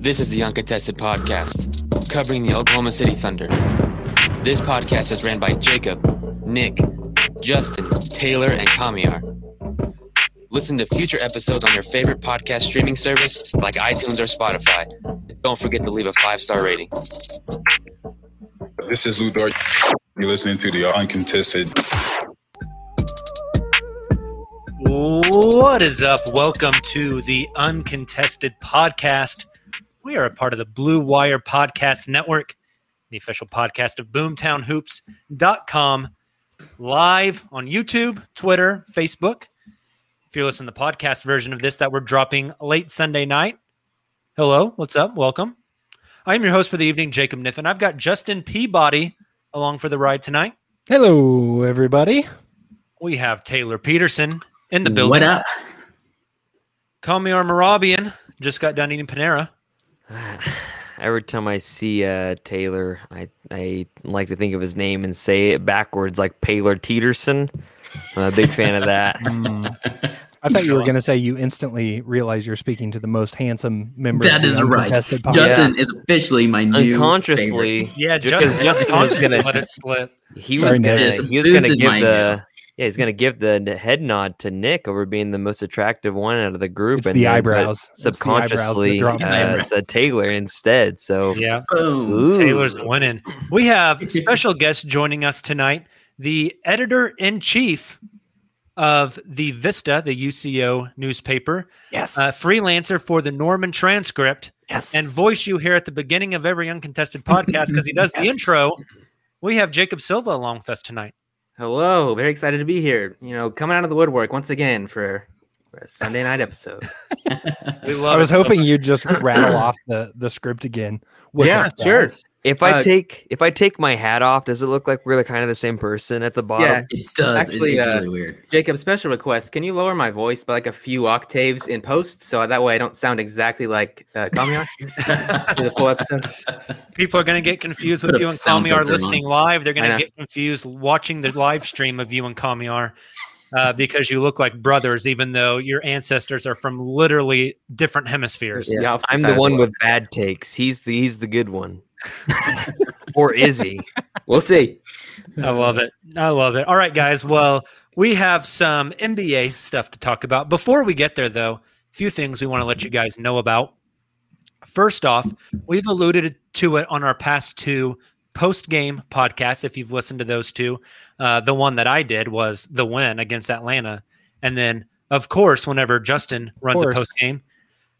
This is the Uncontested Podcast, covering the Oklahoma City Thunder. This podcast is ran by Jacob, Nick, Justin, Tayler, and Kamiar. Listen to future episodes on your favorite podcast streaming service like iTunes or Spotify. And don't forget to leave a five star rating. This is Lu Dort. You're listening to the Uncontested. What is up? Welcome to the Uncontested Podcast. We are a part of the Blue Wire Podcast Network, the official podcast of boomtownhoops.com, live on YouTube, Twitter, Facebook. If you're listening to the podcast version of this that we're dropping late Sunday night, hello, what's up? Welcome. I'm your host for the evening, Jacob Niffen. I've got Justin Peabody along for the ride tonight. Hello, everybody. We have Tayler Peterson in the building. What up? Kamiar Marabian just got done eating Panera. Every time I see uh, Tayler, I I like to think of his name and say it backwards, like Paylor Teeterson. I'm a big fan of that. I thought you were going to say you instantly realize you're speaking to the most handsome member. That of the is right. Podcast. Justin is officially my new Unconsciously, favorite. Yeah, just 'cause Justin, Justin was gonna let it slip. he Sorry, was gonna he was gonna boosted give my the yeah he's gonna give the head nod to Nick over being the most attractive one out of the group. It's and the eyebrows. It's the eyebrows that Subconsciously, drop my uh, eyebrows. said Tayler instead. So Yeah, Ooh. Tayler's winning. We have special guest joining us tonight, the editor in chief of the Vista, the UCO newspaper, Yes. uh, freelancer for the Norman Transcript, yes. and voice you here at the beginning of every uncontested podcast because he does the intro. We have Jacob Silva along with us tonight. Hello, very excited to be here. You know, coming out of the woodwork once again for, for a Sunday night episode. We I was it. hoping you'd just rattle off the, the script again. with yeah, the sure. Fries. if I Uh, take if I take my hat off, does it look like we're the kind of the same person at the bottom? Yeah, It does. It- Actually, it's uh, really weird. Jacob, special request. Can you lower my voice by like a few octaves in post so that way I don't sound exactly like uh, Kamiar for the full episode? People are going to get confused with you and sound Kamiar filter on. listening live. They're going to get confused watching the live stream of you and Kamiar uh, because you look like brothers, even though your ancestors are from literally different hemispheres. The opposite I'm the of the one with bad takes. He's the he's the good one. or is he? We'll see. I love it. I love it. All right, guys. Well, we have some NBA stuff to talk about. Before we get there, though, a few things we want to let you guys know about. First off, we've alluded to it on our past two post game podcasts. If you've listened to those two, uh, the one that I did was the win against Atlanta. And then, of course, whenever Justin runs a course. post game,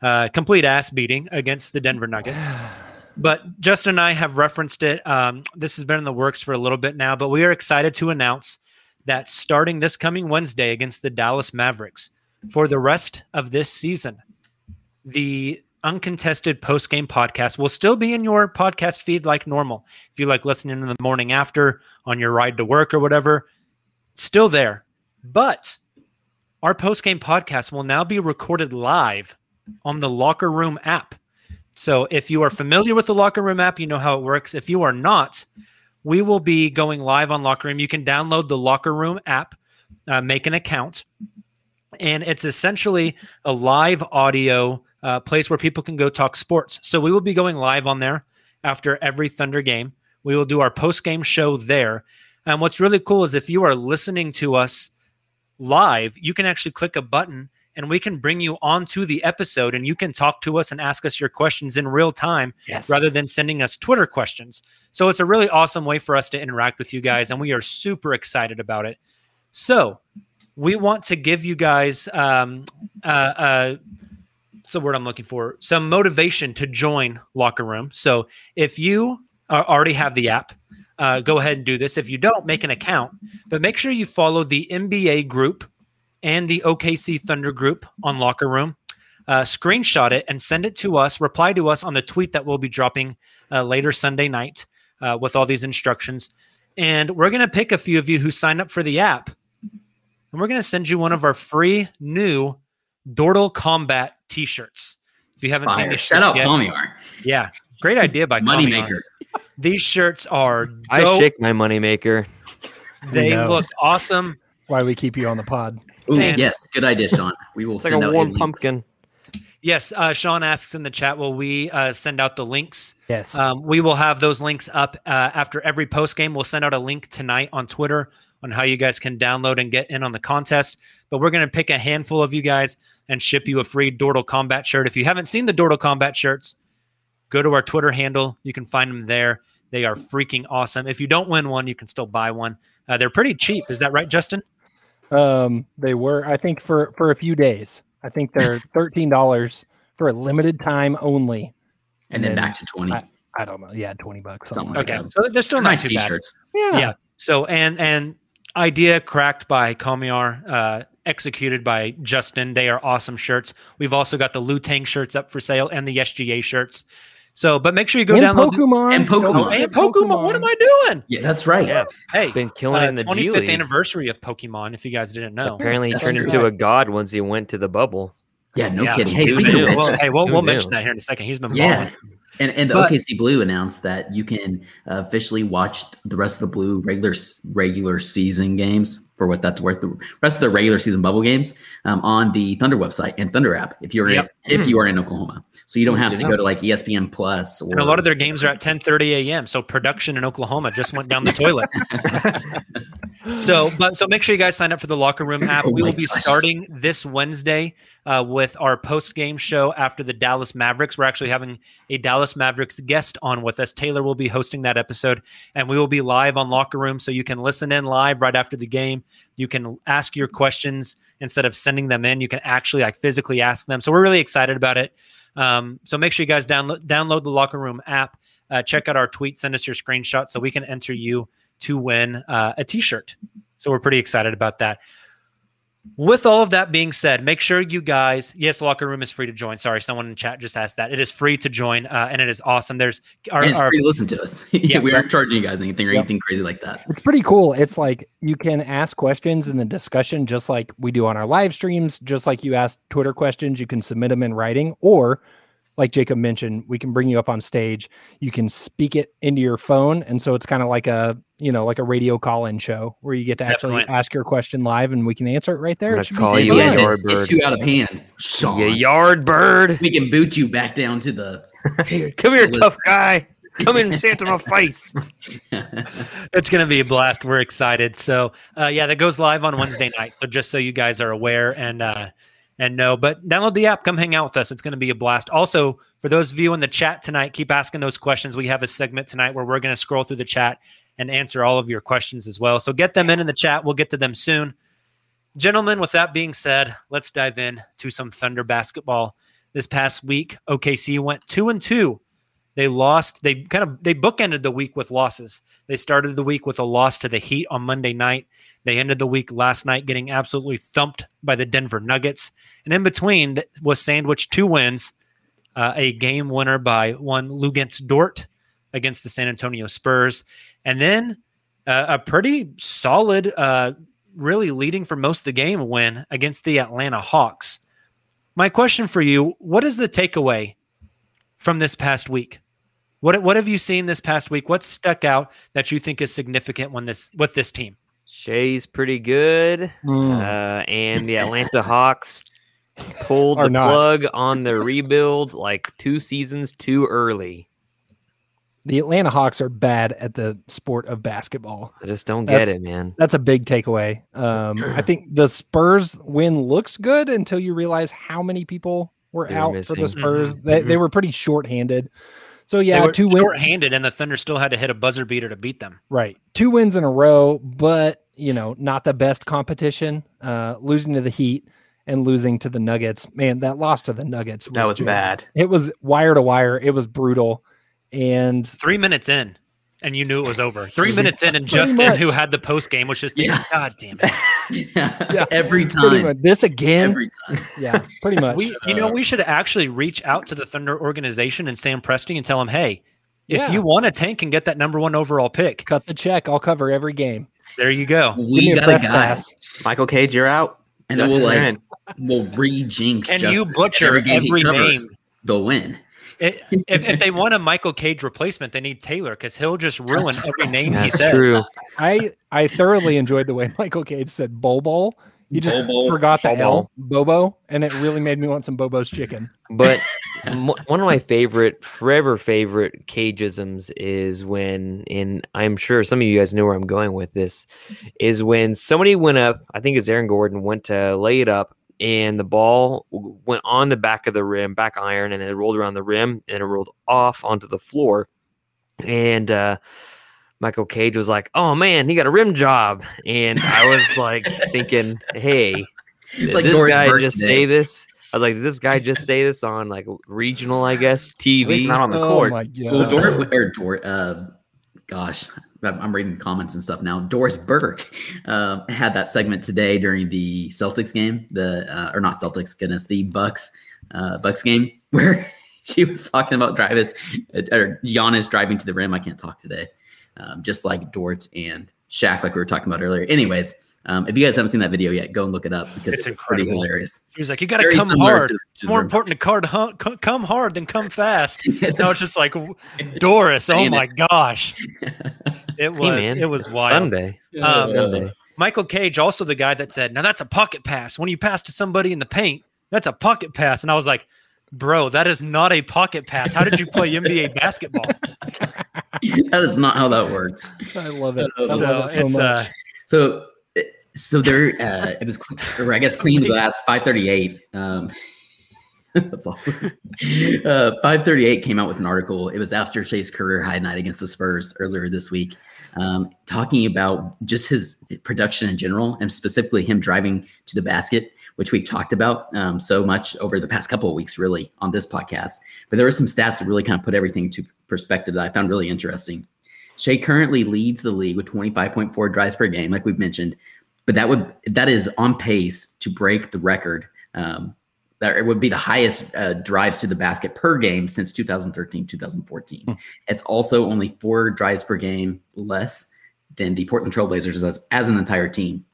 uh, complete ass beating against the Denver Nuggets. But Justin and I have referenced it. Um, this has been in the works for a little bit now, but we are excited to announce that starting this coming Wednesday against the Dallas Mavericks for the rest of this season, the uncontested post game podcast will still be in your podcast feed like normal. If you like listening in the morning after on your ride to work or whatever, still there. But our post game podcast will now be recorded live on the Locker Room app. So if you are familiar with the Locker Room app, you know how it works. If you are not, we will be going live on Locker Room. You can download the Locker Room app, uh, make an account, and it's essentially a live audio uh, place where people can go talk sports. So we will be going live on there after every Thunder game. We will do our post game show there. And what's really cool is if you are listening to us live, you can actually click a button and we can bring you onto the episode and you can talk to us and ask us your questions in real time Yes. rather than sending us Twitter questions. So it's a really awesome way for us to interact with you guys and we are super excited about it. So we want to give you guys um, uh, uh, what's the word I'm looking for? Some motivation to join Locker Room. So if you are, already have the app, uh, go ahead and do this. If you don't, make an account, but make sure you follow the NBA group and the OKC Thunder group on Locker Room. Uh, screenshot it and send it to us. Reply to us on the tweet that we'll be dropping uh, later Sunday night uh, with all these instructions. And we're going to pick a few of you who sign up for the app. And we're going to send you one of our free new Dortle Combat t shirts. If you haven't seen Fire. these Shout out yet- Kamiar. Yeah. Great idea by Kamiar. Moneymaker. These shirts are I shake my moneymaker. They know. look awesome. Why we keep you on the pod. Ooh, yes, good idea, Sean. We will It's like a out warm pumpkin. Yes, uh, Sean asks in the chat, will we uh, send out the links? Yes. Um, we will have those links up uh, after every post game. We'll send out a link tonight on Twitter on how you guys can download and get in on the contest. But we're going to pick a handful of you guys and ship you a free Dortle Combat shirt. If you haven't seen the Dortle Combat shirts, go to our Twitter handle. You can find them there. They are freaking awesome. If you don't win one, you can still buy one. Uh, they're pretty cheap. Is that right, Justin? Um, they were, I think, for for a few days. I think they're thirteen dollars for a limited time only. And then back to 20. I, I don't know. Yeah, twenty bucks. Something, Something like like Okay, that. so they're still nice not too bad. t-shirts. that. Yeah. yeah. So and and idea cracked by Kamiar, uh, executed by Justin. They are awesome shirts. We've also got the Lutang shirts up for sale and the SGA shirts. So, but make sure you go and download. the- Pokemon. And Pokemon. Oh, and Pokemon. What am I doing? Yeah, that's right. Yeah, Hey, been killing uh, it in the G 25th League. anniversary of Pokemon. If you guys didn't know. Apparently, he That's turned true. into a god once he went to the bubble. Yeah, no Yeah. kidding. He's Hey, been- speaking well, hey, we'll, we'll mention that here in a second. He's been yeah. balling. And, and the But- OKC Blue announced that you can uh, officially watch the rest of the Blue regular regular season games for what that's worth. The rest of the regular season bubble games um, on the Thunder website and Thunder app if you're Yep. in, if you are in Oklahoma. So you don't have to go to like ESPN Plus or And a lot of their games are at 10:30 a.m. So production in Oklahoma just went down the toilet. so, but so make sure you guys sign up for the Locker Room app. Oh we will be gosh. starting this Wednesday uh, with our post game show after the Dallas Mavericks. We're actually having a Dallas Mavericks guest on with us. Tayler will be hosting that episode, and we will be live on Locker Room, so you can listen in live right after the game. You can ask your questions instead of sending them in. You can actually like physically ask them. So we're really excited about it. Um, so make sure you guys download download the Locker Room app. Uh, check out our tweet. Send us your screenshot so we can enter you to win uh, a T-shirt. So we're pretty excited about that. With all of that being said, make sure you guys. Yes, Locker Room is free to join. Sorry, someone in chat just asked that. It is free to join, uh, and it is awesome. There's our, and it's our free to listen to us. Yeah, we aren't charging you guys anything or Yep. anything crazy like that. It's pretty cool. It's like you can ask questions in the discussion, just like we do on our live streams. Just like you ask Twitter questions, you can submit them in writing, or like Jacob mentioned, we can bring you up on stage. You can speak it into your phone, and so it's kind of like a you know like a radio call-in show where you get to actually Definitely. ask your question live, and we can answer it right there. I'm It should gonna be call Hey, you a yard it- it's bird. too out of hand. Sean. You yard bird. We can boot you back down to the. Come here, tough guy. Come in and say it to my face. it's going to be a blast. We're excited. So, uh, yeah, that goes live on Wednesday night. So, just so you guys are aware and uh, and know, but download the app. Come hang out with us. It's going to be a blast. Also, for those of you in the chat tonight, keep asking those questions. We have a segment tonight where we're going to scroll through the chat and answer all of your questions as well. So, get them in in the chat. We'll get to them soon. Gentlemen, with that being said, let's dive in to some Thunder basketball. This past week, OKC went two and two they lost. They kind of they bookended the week with losses. They started the week with a loss to the Heat on Monday night. They ended the week last night getting absolutely thumped by the Denver Nuggets. And in between was sandwiched two wins uh, a game winner by one Luguentz Dort against the San Antonio Spurs, and then uh, a pretty solid, uh, really leading for most of the game win against the Atlanta Hawks. My question for you: What is the takeaway from this past week? What what have you seen this past week? What stuck out that you think is significant when this with this team? Shai's pretty good, Mm. uh, and the Atlanta Hawks pulled the not. plug on the rebuild like two seasons too early. The Atlanta Hawks are bad at the sport of basketball. I just don't get That's- it, man. That's a big takeaway. Um, I think the Spurs win looks good until you realize how many people were They were out for the Spurs. They, they were pretty short-handed. So Yeah, yeah, they were two wins. short-handed, and the Thunder still had to hit a buzzer beater to beat them. Right. Two wins in a row, but you know, not the best competition. Uh losing to the Heat and losing to the Nuggets. Man, that loss to the Nuggets was That was just- bad. It was wire to wire. It was brutal. And Three minutes in, and you knew it was over. Three minutes in, and Justin, much. who had the post game, was just thinking, Yeah. "God damn it." Yeah. every time. this again. Every time. yeah, pretty much. We, you know, we should actually reach out to the Thunder organization and Sam Presti and tell him, "Hey, if Yeah. you want a tank and get that number one overall pick, cut the check. I'll cover every game. there you go." We got a guy, pass. Michael Cage, you're out. and then we'll like we'll re-jinx. And you butcher game he every covers, name. They'll win. It- if, if they want a Michael Cage replacement, they need Tayler because he'll just ruin every name he That's says. true. I I thoroughly enjoyed the way Michael Cage said Bobo. He just Bobo. forgot the Bobo. L, Bobo, and it really made me want some Bobo's chicken. But one of my favorite, forever favorite cageisms is when, and I'm sure some of you guys know where I'm going with this, is when somebody went up, I think it's Aaron Gordon, went to lay it up, and the ball went on the back of the rim, back iron, and it rolled around the rim, and it rolled off onto the floor. And uh, Michael Cage was like, "Oh man, he got a rim job," and I was like thinking, "Hey, It's did like this Doris guy Burke just today. say this?" I was like, "Did this guy just say this on like regional, I guess, TV?" At least not on the oh court. my Well, god! Dort, or Dort, uh, gosh, I'm reading comments and stuff now. Doris Burke uh, had that segment today during the Celtics game, the uh, or not Celtics, goodness, the Bucks, uh, Bucks game, where she was talking about Travis or Giannis driving to the rim. I can't talk today, um, just like Dort and Shaq, like we were talking about earlier. Anyways, um, if you guys haven't seen that video yet, go and look it up because It's it's, pretty hilarious. He was like, "You got to come hard. It's more important to card hu- co- come hard than come fast." no, it's just like Doris. Oh my gosh, it was Hey it was wild. Sunday. Um, Sunday. Michael Cage, also the guy that said, "Now that's a pocket pass. When you pass to somebody in the paint, that's a pocket pass." And I was like, "Bro, that is not a pocket pass. How did you play NBA basketball?" that is not how that works. I love it. I So love So it so it's much. uh, So, so there, uh, it was, or I guess clean glass, five thirty eight. Um, that's all. Uh, five thirty eight came out with an article. It was after Shai's career high night against the Spurs earlier this week, um, talking about just his production in general, and specifically him driving to the basket, which we've talked about um, so much over the past couple of weeks, really, on this podcast. But there were some stats that really kind of put everything to perspective that I found really interesting. Shai currently leads the league with 25.4 drives per game, like we've mentioned, but that would that is on pace to break the record. Um, it would be the highest uh, drives to the basket per game since 2013 2014. It's also only four drives per game less than the Portland Trailblazers as, as an entire team.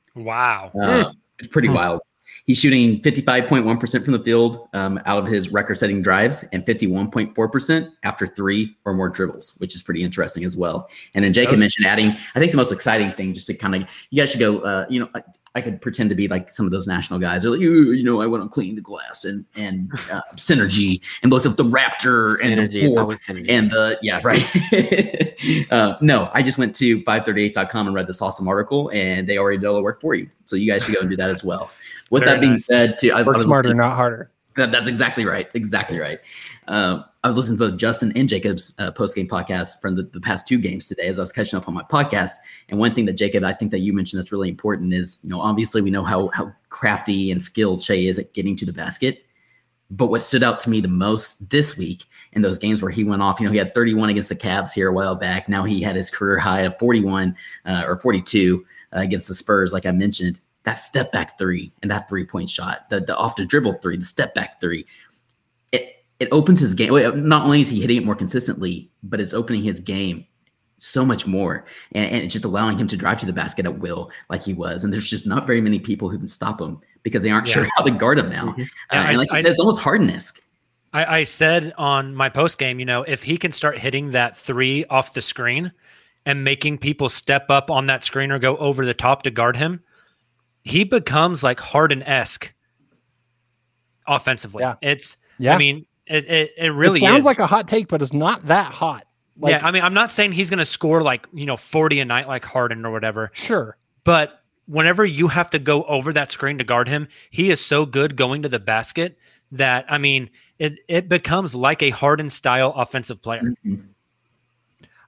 wow. Uh, It's pretty wild. He's shooting 55.1% from the field um, out of his record setting drives and 51.4% after three or more dribbles, which is pretty interesting as well. And then Jacob mentioned adding, I think the most exciting thing, just to kind of, you guys should go, uh, you know, I, I could pretend to be like some of those national guys. Or like, you, you know, I went on clean the glass and and uh, synergy and looked up the Raptor and the Warp synergy. and the yeah right uh, no i just went to 538.com and read this awesome article and they already did all the work for you so you guys should go and do that as well with Very that being nice. said too I, I Work was smarter, listening- not harder. that, that's exactly right exactly right um, i was listening to both justin and jacob's uh, post-game podcast from the, the past two games today as i was catching up on my podcast and one thing that jacob i think that you mentioned that's really important is you know obviously we know how how crafty and skilled Shai is at getting to the basket but what stood out to me the most this week in those games where he went off, you know, he had 31 against the Cavs here a while back. Now he had his career high of 41 uh, or 42 uh, against the Spurs, like I mentioned. That step back three and that three point shot, the, the off the dribble three, the step back three. It, it opens his game. Not only is he hitting it more consistently, but it's opening his game so much more, and, and it's just allowing him to drive to the basket at will, like he was. And there's just not very many people who can stop him because they aren't Yeah. sure how to guard him now. Yeah, Uh, I- and like you I- said, it's almost Harden-esque. I, I said on my post game, you know, if he can start hitting that three off the screen and making people step up on that screen or go over the top to guard him, he becomes like Harden esque offensively. Yeah. It's, Yeah. I mean, it, it, it really it sounds is. like a hot take, but it's not that hot. Like, yeah, I mean, I'm not saying he's going to score like, you know, 40 a night like Harden or whatever, sure. but whenever you have to go over that screen to guard him, he is so good going to the basket that I mean, it it becomes like a Harden style offensive player. Mhm.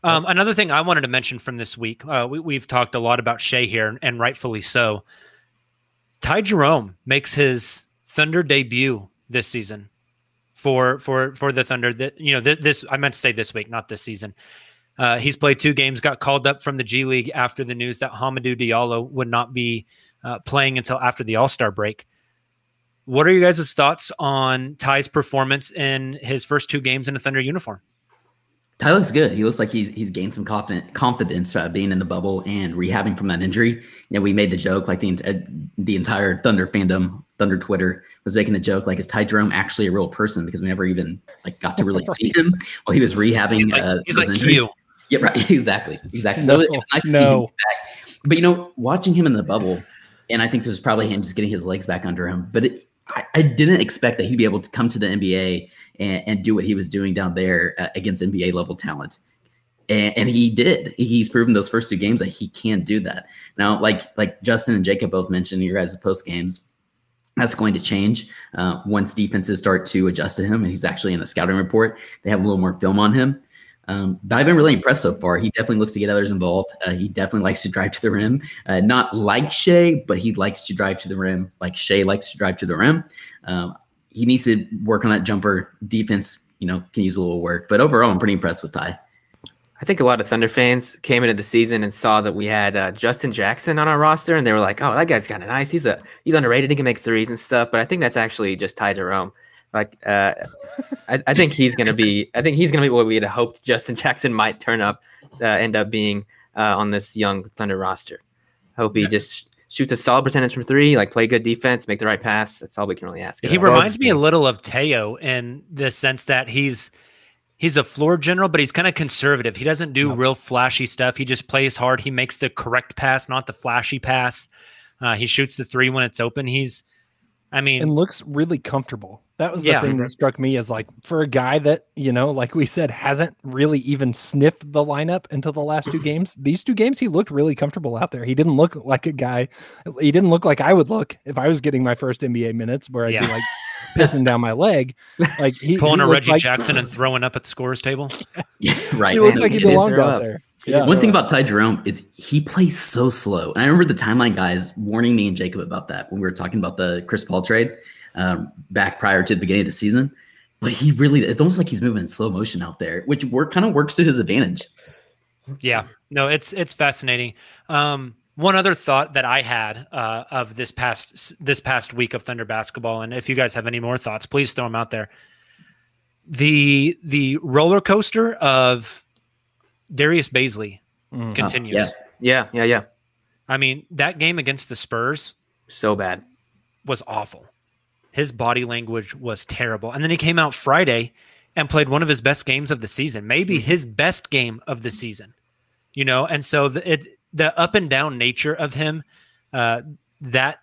Um, another thing I wanted to mention from this week, uh, we, we've talked a lot about Shai here, and rightfully so. Ty Jerome makes his Thunder debut this season for for for the Thunder. That you know, th- this I meant to say this week, not this season. Uh, he's played two games, got called up from the G League after the news that Hamidou Diallo would not be uh, playing until after the All Star break. What are you guys' thoughts on Ty's performance in his first two games in a Thunder uniform? Ty looks good. He looks like he's he's gained some confident confidence uh, being in the bubble and rehabbing from that injury. You know, we made the joke like the uh, the entire Thunder fandom, Thunder Twitter was making the joke like is Ty Jerome actually a real person because we never even like got to really see him while he was rehabbing. He's like, uh, he's like injuries. you. Yeah, right. Exactly. Exactly. So it was nice to see him No. back. But you know, watching him in the bubble, and I think this is probably him just getting his legs back under him. But it, I, I didn't expect that he'd be able to come to the NBA and, and do what he was doing down there uh, against NBA level talent. And, and he did. He's proven those first two games that he can do that. Now, like like Justin and Jacob both mentioned your guys' post games, that's going to change uh, once defenses start to adjust to him and he's actually in the scouting report. They have a little more film on him. Um, but I've been really impressed so far. He definitely looks to get others involved. Uh, he definitely likes to drive to the rim. Uh, not like Shai, but he likes to drive to the rim like Shai likes to drive to the rim. Um, he needs to work on that jumper. Defense, you know, can use a little work. But overall, I'm pretty impressed with Ty. I think a lot of Thunder fans came into the season and saw that we had uh, Justin Jackson on our roster, and they were like, "Oh, that guy's kind of nice. He's a he's underrated. He can make threes and stuff." But I think that's actually just Ty Jerome. Like, uh, I, I think he's gonna be. I think he's gonna be what we had hoped Justin Jackson might turn up, uh, end up being uh, on this young Thunder roster. Hope he just shoots a solid percentage from three, like play good defense, make the right pass. That's all we can really ask. He of. reminds me a little of Teo in the sense that he's he's a floor general, but he's kind of conservative. He doesn't do real flashy stuff. He just plays hard. He makes the correct pass, not the flashy pass. Uh, he shoots the three when it's open. He's, I mean, and looks really comfortable. That was the Yeah. thing that struck me as like for a guy that, you know, like we said, hasn't really even sniffed the lineup until the last two games. These two games, he looked really comfortable out there. He didn't look like a guy, he didn't look like I would look if I was getting my first NBA minutes where I'd Yeah. be like pissing down my leg. Like he pulling he a Reggie like- Jackson and throwing up at the scorer's table. right. He looked man. like he It- it- belonged out up. there. Yeah. One thing about Ty Jerome is he plays so slow. And I remember the timeline guys warning me and Jacob about that when we were talking about the Chris Paul trade um, back prior to the beginning of the season. But he really, it's almost like he's moving in slow motion out there, which work kind of works to his advantage. Yeah, no, it's it's fascinating. Um, one other thought that I had uh, of this past this past week of Thunder basketball, and if you guys have any more thoughts, please throw them out there. The the roller coaster of Darius Bazley Mm. continues. yeah. Yeah, yeah, yeah. I mean, that game against the Spurs So bad. was awful. His body language was terrible. And then he came out Friday and played one of his best games of the season, maybe his best game of the season. You know, and so the it the up and down nature of him uh that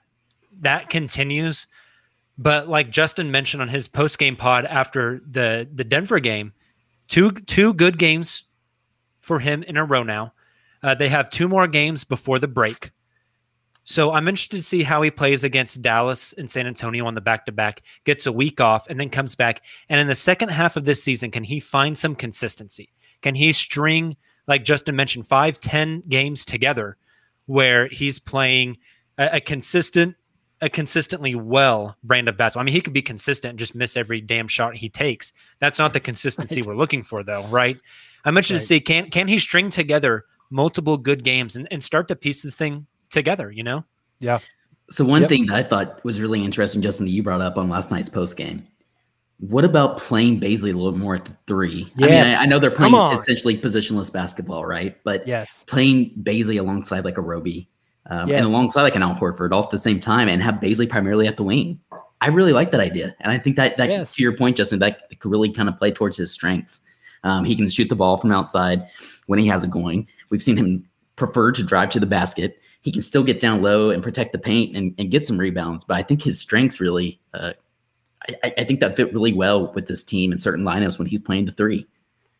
that continues. But like Justin mentioned on his post game pod after the the Denver game, two two good games for him in a row now. Uh, they have two more games before the break. So I'm interested to see how he plays against Dallas and San Antonio on the back to back, gets a week off, and then comes back. And in the second half of this season, can he find some consistency? Can he string, like Justin mentioned, five, ten games together where he's playing a, a consistent, a consistently well brand of basketball? I mean, he could be consistent and just miss every damn shot he takes. That's not the consistency we're looking for, though, right? I'm interested to see can can he string together multiple good games and, and start to piece this thing together, you know? Yeah. So one Yep. thing that I thought was really interesting, Justin, that you brought up on last night's post game What about playing Bazley a little more at the three? I mean, I, I know they're playing essentially positionless basketball, right? But Yes. playing Bazley alongside like a Roby um, Yes. and alongside like an Al Horford all at the same time and have Bazley primarily at the wing. I really like that idea. And I think that, that Yes. to your point, Justin, that could really kind of play towards his strengths. Um, he can shoot the ball from outside when he has it going. We've seen him prefer to drive to the basket. He can still get down low and protect the paint and, and get some rebounds. But I think his strengths really, uh, I, I think that fit really well with this team in certain lineups when he's playing the three.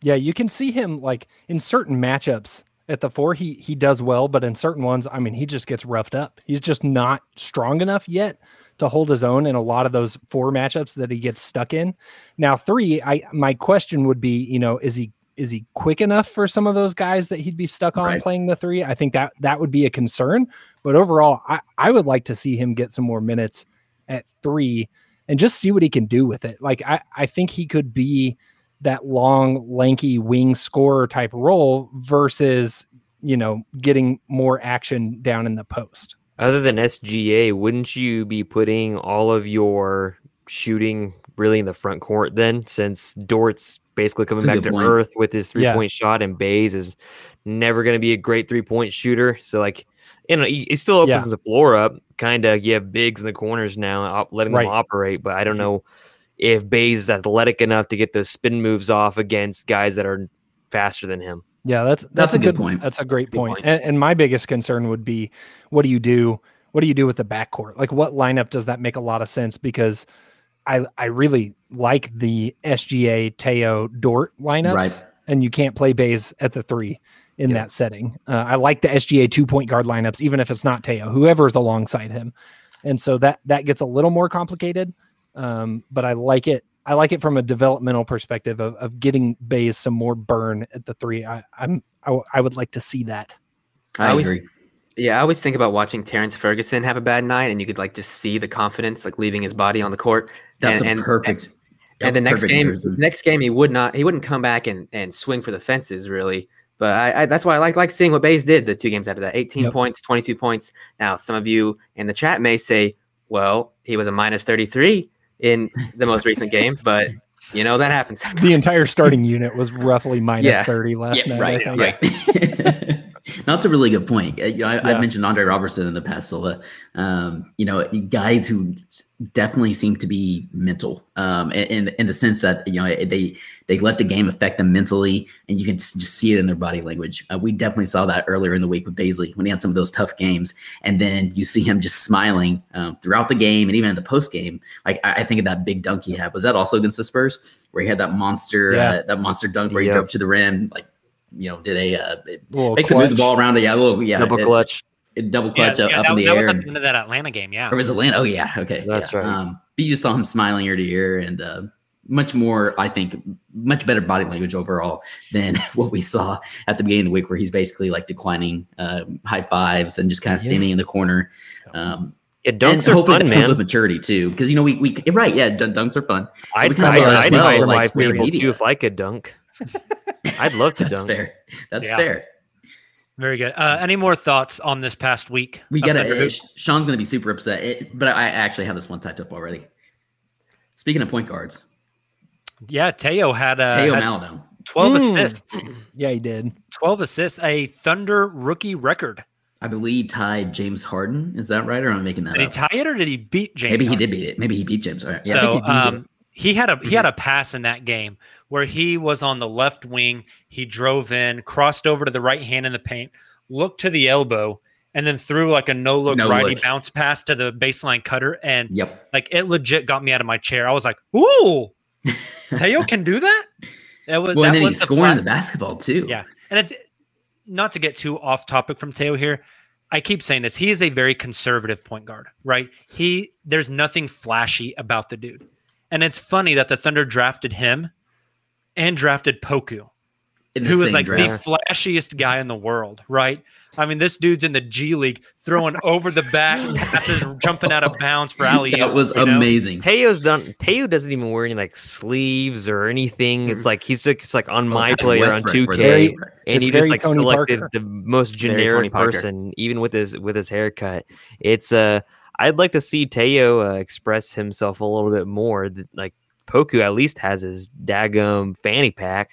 Yeah, you can see him like in certain matchups at the four, he he does well, but in certain ones, I mean, he just gets roughed up. He's just not strong enough yet to hold his own in a lot of those four matchups that he gets stuck in. Now, three, I my question would be, you know, is he is he quick enough for some of those guys that he'd be stuck on Right. playing the three? I think that that would be a concern. But overall, I, I would like to see him get some more minutes at three and just see what he can do with it. Like I, I think he could be that long, lanky wing scorer type role versus, you know, getting more action down in the post. Other than SGA, wouldn't you be putting all of your shooting really in the front court then? Since Dort's basically coming back to point. earth with his three Yeah. point shot, and Bays is never going to be a great three point shooter. So, like, you know, he, he still opens Yeah. the floor up. Kind of, you have bigs in the corners now, op- letting Right. them operate. But I don't mm-hmm. know if Bays is athletic enough to get those spin moves off against guys that are faster than him. Yeah, that's that's, a good point. That's a great Good point. point. And, and my biggest concern would be, what do you do? What do you do with the backcourt? Like, what lineup does that make a lot of sense? Because I I really like the SGA Teo Dort lineups, Right. and you can't play Bays at the three in that setting. Uh, I like the SGA two point guard lineups, even if it's not Teo, whoever's alongside him, and so that that gets a little more complicated. Um, but I like it. I like it from a developmental perspective of, of getting Bays some more burn at the three. I, I'm I, w- I would like to see that. I, I always- agree. Yeah, I always think about watching Terrance Ferguson have a bad night, and you could like just see the confidence like leaving his body on the court. That's and, a and- perfect. And, the next game, comparison. next game, he would not, he wouldn't come back and, and swing for the fences really. But I, I that's why I like like seeing what Bays did the two games after that, 18 Yep. points, 22 points. Now some of you in the chat may say, well, he was a minus 33 in the most recent game, but you know that happens. The entire starting unit was roughly minus Yeah. thirty last yeah, night. I right, right. That's a really good point. I, Yeah. I've mentioned Andre Roberson in the past, Silva. Um, you know, guys who definitely seem to be mental, um, in in the sense that you know they they let the game affect them mentally, and you can just see it in their body language. Uh, we definitely saw that earlier in the week with Bazley when he had some of those tough games, and then you see him just smiling um, throughout the game and even in the post game. Like I, I think of that big dunk he had. Was that also against the Spurs, where he had that monster Yeah. uh, that monster dunk where he drove to the rim, like you know, did a uh, Little makes him move the ball around. Yeah, a little, yeah, Double it- clutch. it double Yeah, clutch up, yeah, up that, in the that air. was at the end of that Atlanta game. Yeah. or was Atlanta? Oh yeah, okay, That's yeah. right. Um, but you just saw him smiling ear to ear, and uh, much more, I think, much better body language overall than what we saw at the beginning of the week, where he's basically like declining um, high fives and just kind of standing in the corner. Um, Yeah, and dunks are hopefully fun, that comes with maturity too, because you know we we right, yeah, dunks are fun. I'd, we kinda I'd, saw that as I'd well, like, my people too if I could dunk. I'd love to That's dunk. fair. That's Yeah. fair. Very good. Uh, any more thoughts on this past week? We got Thunder to. Sean's going to be super upset, it, but I actually have this one typed up already. Speaking of point guards, Yeah, Teo had, uh, Teo had Maledon. 12 Hmm. assists. Yeah, he did. 12 assists, a Thunder rookie record. I believe tied James Harden. Is that right, or am I making that Did he up? tie it or did he beat James? Maybe he did beat it. Maybe he beat James. All right. Yeah. think so he beat um, it. he had a he had a pass in that game where he was on the left wing. He drove in, crossed over to the right hand in the paint, looked to the elbow, and then threw like a no look No righty look. bounce pass to the baseline cutter. And Yep. like it legit got me out of my chair. I was like, "Ooh, Teo can do that." That was Well, that and then was he's the scoring the basketball too. yeah, and it's not to get too off topic from Teo here. I keep saying this. He is a very conservative point guard, right? He there's nothing flashy about the dude. And it's funny that the Thunder drafted him and drafted Poku, who the who is same like draft. the flashiest guy in the world, right? I mean, this dude's in the G League throwing over the back passes, jumping out of bounds for alley that was amazing. Teo's done. Teo doesn't even wear any like sleeves or anything. It's like he's like, it's like on Oh, my Teddy player on two K, and It's he just like Tony selected Parker. the most generic person, even with his with his haircut. It's uh, I'd like to see Teo uh, express himself a little bit more, th- like Poku at least has his daggum fanny pack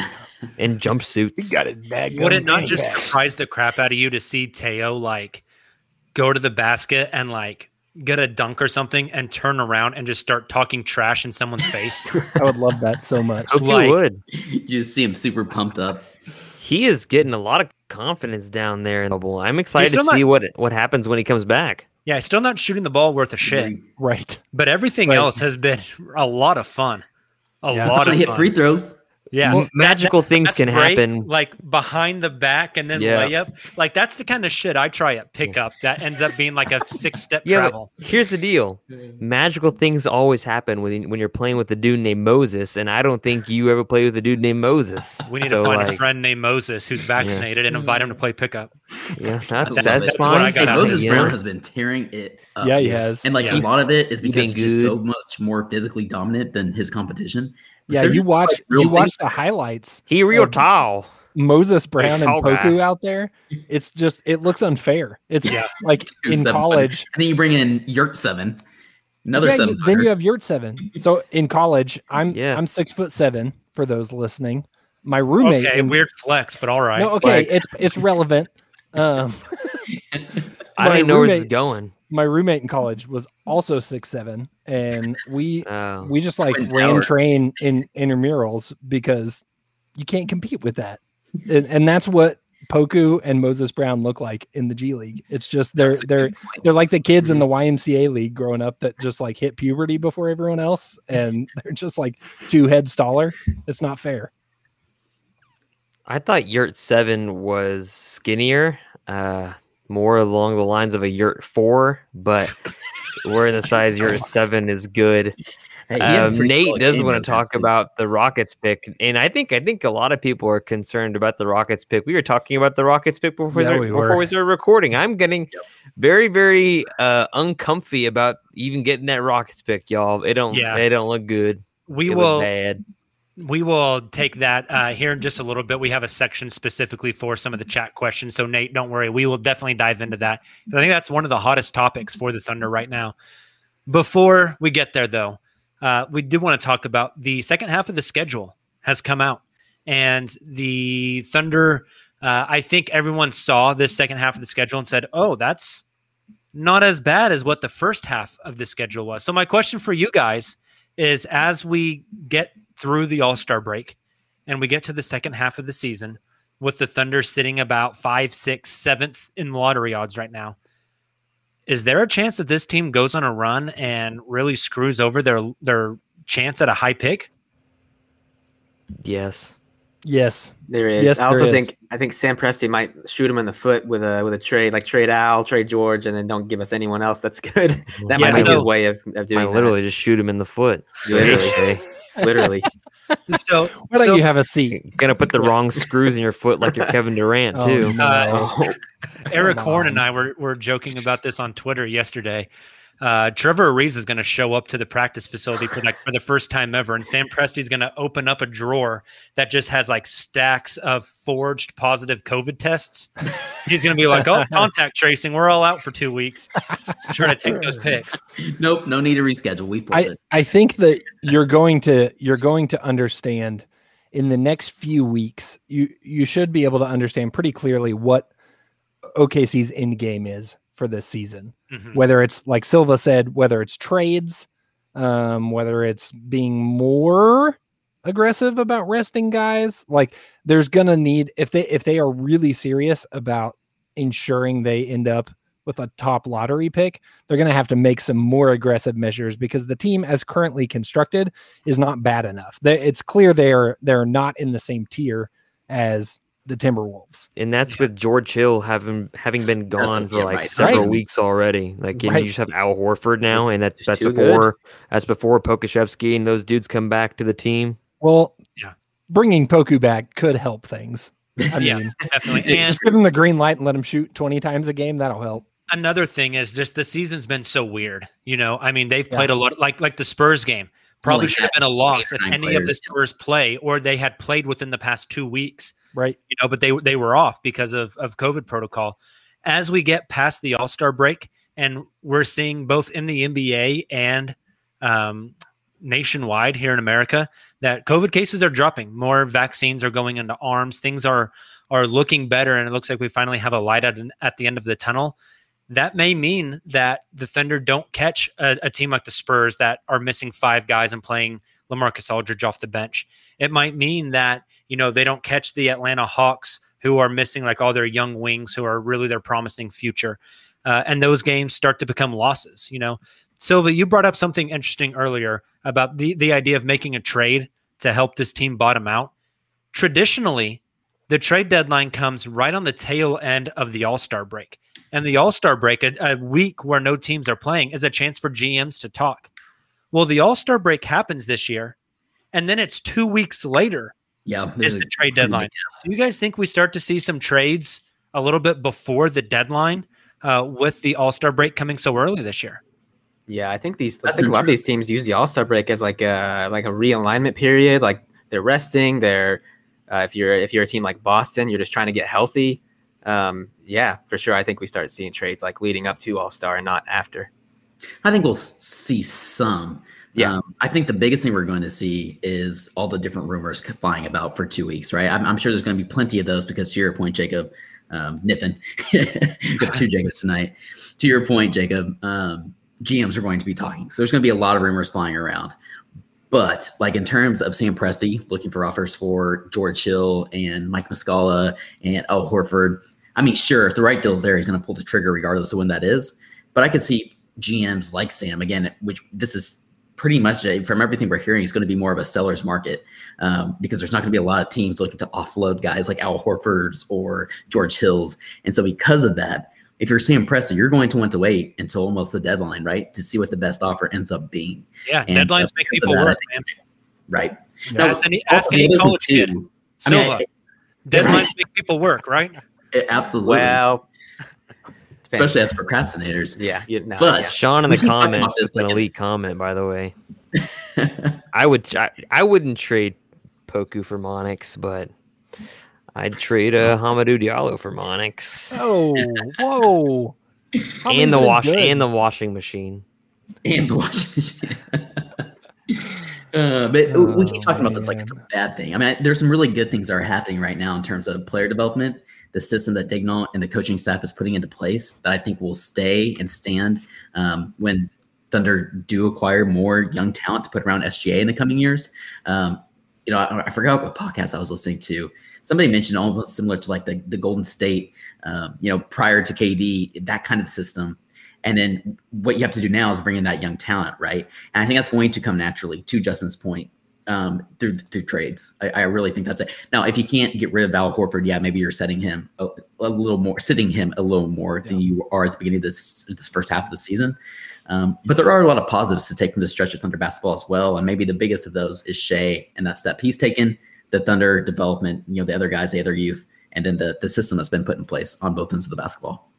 and jumpsuits. it Would it not just surprise the crap out of you to see Teo like go to the basket and like get a dunk or something and turn around and just start talking trash in someone's face? I would love that so much. Poku like- would. You just see him super pumped up. He is getting a lot of confidence down there in the bubble. I'm excited to still see not- what what happens when he comes back. Yeah, still not shooting the ball worth a shit, Right. but everything Right. else has been a lot of fun. A Yeah. lot I of hit fun. free throws. Yeah, Well, magical that things can break, happen. like behind the back and then Yeah. layup. Like that's the kind of shit I try at pickup. That ends up being like a six step Yeah, travel. here's the deal: magical things always happen when when you're playing with a dude named Moses, and I don't think you ever played with a dude named Moses. We need So, to find a friend named Moses who's vaccinated and invite him to play pickup. Yeah, that's I love that's, it. That's what I fine. got Hey, out Moses you Brown know? has been tearing it up. Yeah, he has. And like Yeah. a lot of it is because been he's just so much more physically dominant than his competition. But Yeah, you watch like, you watch the highlights. He real tall. Moses Brown and tall guy. Poku out there. It's just it looks unfair. It's Yeah. like two in seven college. And then you bring in Yurt seven, another Yeah, you- seven. then you have Yurt seven. So in college, I'm Yeah. I'm six foot seven for those listening. My roommate. Okay, in- weird flex, but all right. no, okay, Like- it's it's relevant. Um, I my don't even know where this is going. My roommate in college was also six seven, and we Oh. we just like ran train in intramurals because you can't compete with that, and, and that's what Poku and Moses Brown look like in the G League. It's just they're they're they're like the kids in the YMCA league growing up that just like hit puberty before everyone else, and they're just like two heads taller. It's not fair. I thought Yurt Seven was skinnier, uh, more along the lines of a Yurt Four, but we're in the size Yurt Seven is good. Hey, he had a Um, Nate does want to talk about the Rockets pick, and I think I think a lot of people are concerned about the Rockets pick. We were talking about the Rockets pick before, Yeah, we, before we started recording. I'm getting very very uh, uncomfy about even getting that Rockets pick, y'all. It don't Yeah. they don't look good. we look will bad. We will take that uh, here in just a little bit. We have a section specifically for some of the chat questions. So Nate, don't worry, we will definitely dive into that. I think that's one of the hottest topics for the Thunder right now. Before we get there, though, uh, we did want to talk about the second half of the schedule has come out, and the Thunder. Uh, I think everyone saw this second half of the schedule and said, "Oh, that's not as bad as what the first half of the schedule was." So my question for you guys is as we get through the All Star break and we get to the second half of the season with the Thunder sitting about five, six, seventh in lottery odds right now, is there a chance that this team goes on a run and really screws over their their chance at a high pick? Yes. Yes, There is. Yes, I also there is. think I think Sam Presti might shoot him in the foot with a with a trade, like trade Al, trade George, and then don't give us anyone else. That's good. That Yeah, might be so- his way of, of I doing literally just shoot him in the foot. Literally. HJ. that. Literally. So, why don't so, you have a seat? Gonna put the wrong screws in your foot like you're Kevin Durant Oh, too. no. Uh, Erik Horne and I were, were joking about this on Twitter yesterday. Uh, Trevor Ariza is going to show up to the practice facility for like for the first time ever, and Sam Presti is going to open up a drawer that just has like stacks of forged positive COVID tests. He's going to be like, "Oh, contact tracing, we're all out for two weeks." Try to take those pics. Nope, no need to reschedule. We I, it. I think that you're going to you're going to understand in the next few weeks you you should be able to understand pretty clearly what OKC's end game is for this season Mhm. whether it's like Silva said whether it's trades um whether it's being more aggressive about resting guys like there's to need if they if they are really serious about ensuring they end up with a top lottery pick they're going to have to make some more aggressive measures because the team as currently constructed is not bad enough they, it's clear they're they're not in the same tier as the timberwolves And that's with George Hill having having been gone a- for yeah, like right. several Right. weeks already. Like, and Right. you just have Al Horford now, and that's that's too good. before that's before Pokusevski and those dudes come back to the team. well Yeah. bringing poku back could help things i Yeah. mean Definitely. And just give him the green light and let him shoot 20 times a game that'll help another thing is just the season's been so weird. You know, I mean, they've played a lot like like the Spurs game. Probably Only should have been a loss if nine any of the players. Spurs play or they had played within the past two weeks. right You know, but they they were off because of of COVID protocol. As we get past the All Star break, and we're seeing both in the NBA and um, nationwide here in America that COVID cases are dropping. More vaccines are going into arms. Things are are looking better, and it looks like we finally have a light at, at the end of the tunnel. That may mean that the Thunder don't catch a, a team like the Spurs that are missing five guys and playing Lamarcus Aldridge off the bench. It might mean that you know they don't catch the Atlanta Hawks who are missing like all their young wings who are really their promising future. Uh, and those games start to become losses. You know, Silva, you brought up something interesting earlier about the the idea of making a trade to help this team bottom out. Traditionally, the trade deadline comes right on the tail end of the All Star break, and the All Star break, a, a week where no teams are playing, is a chance for GMs to talk. Well, the All Star break happens this year, and then it's two weeks later. Yeah, is the trade deadline. Do you guys think we start to see some trades a little bit before the deadline uh, with the All Star break coming so early this year? Yeah, I think these. I think a lot of these teams use the All Star break as like a like a realignment period. Like they're resting. They're uh, if you're if you're a team like Boston, you're just trying to get healthy. Um, yeah, for sure. I think we start seeing trades like leading up to All Star and not after. I think we'll see some. Yeah, um, I think the biggest thing we're going to see is all the different rumors flying about for two weeks, right? I'm, I'm sure there's going to be plenty of those because to your point, Jacob, um, Niffin, two Jacobs tonight. To your point, Jacob, um, GMs are going to be talking. So there's going to be a lot of rumors flying around. But like in terms of Sam Presti looking for offers for George Hill and Mike Muscala and Al Horford, I mean, sure, if the right deal's there, he's going to pull the trigger regardless of when that is. But I could see GMs like Sam again, which this is pretty much from everything we're hearing, is going to be more of a seller's market um, because there's not going to be a lot of teams looking to offload guys like Al Horford's or George Hill's. And so because of that, if you're Sam Presti, you're going to want to wait until almost the deadline, right, to see what the best offer ends up being. Yeah, and deadlines make people that, work, man. Right. Yeah. Now, ask any, ask any college kid. Silva. I mean, deadlines make people work, right? Absolutely. Well, especially as procrastinators. Yeah, you know, but yeah. Sean in the comments, this, like an elite comment, by the way. I would, I, I wouldn't trade Poku for Monix, but I'd trade uh, Hamidou Diallo for Monix. Oh, whoa! and the wash good. and the washing machine. And the washing machine. Uh, but oh, we keep talking about this like it's a bad thing. I mean, there's some really good things that are happening right now in terms of player development. The system that Daigneault and the coaching staff is putting into place that I think will stay and stand um, when Thunder do acquire more young talent to put around SGA in the coming years. Um, you know, I, I, forgot what podcast I was listening to. Somebody mentioned almost similar to like the, the Golden State, um, you know, prior to KD, that kind of system. And then what you have to do now is bring in that young talent, right? And I think that's going to come naturally. To Justin's point, um, through through trades, I, I, really think that's it. Now, if you can't get rid of Al Horford, yeah, maybe you're setting him a, a little more, sitting him a little more yeah. than you are at the beginning of this this first half of the season. Um, but there are a lot of positives to take from the stretch of Thunder basketball as well. And maybe the biggest of those is Shai and that step he's taken, the Thunder development, you know, the other guys, the other youth, and then the, the system that's been put in place on both ends of the basketball.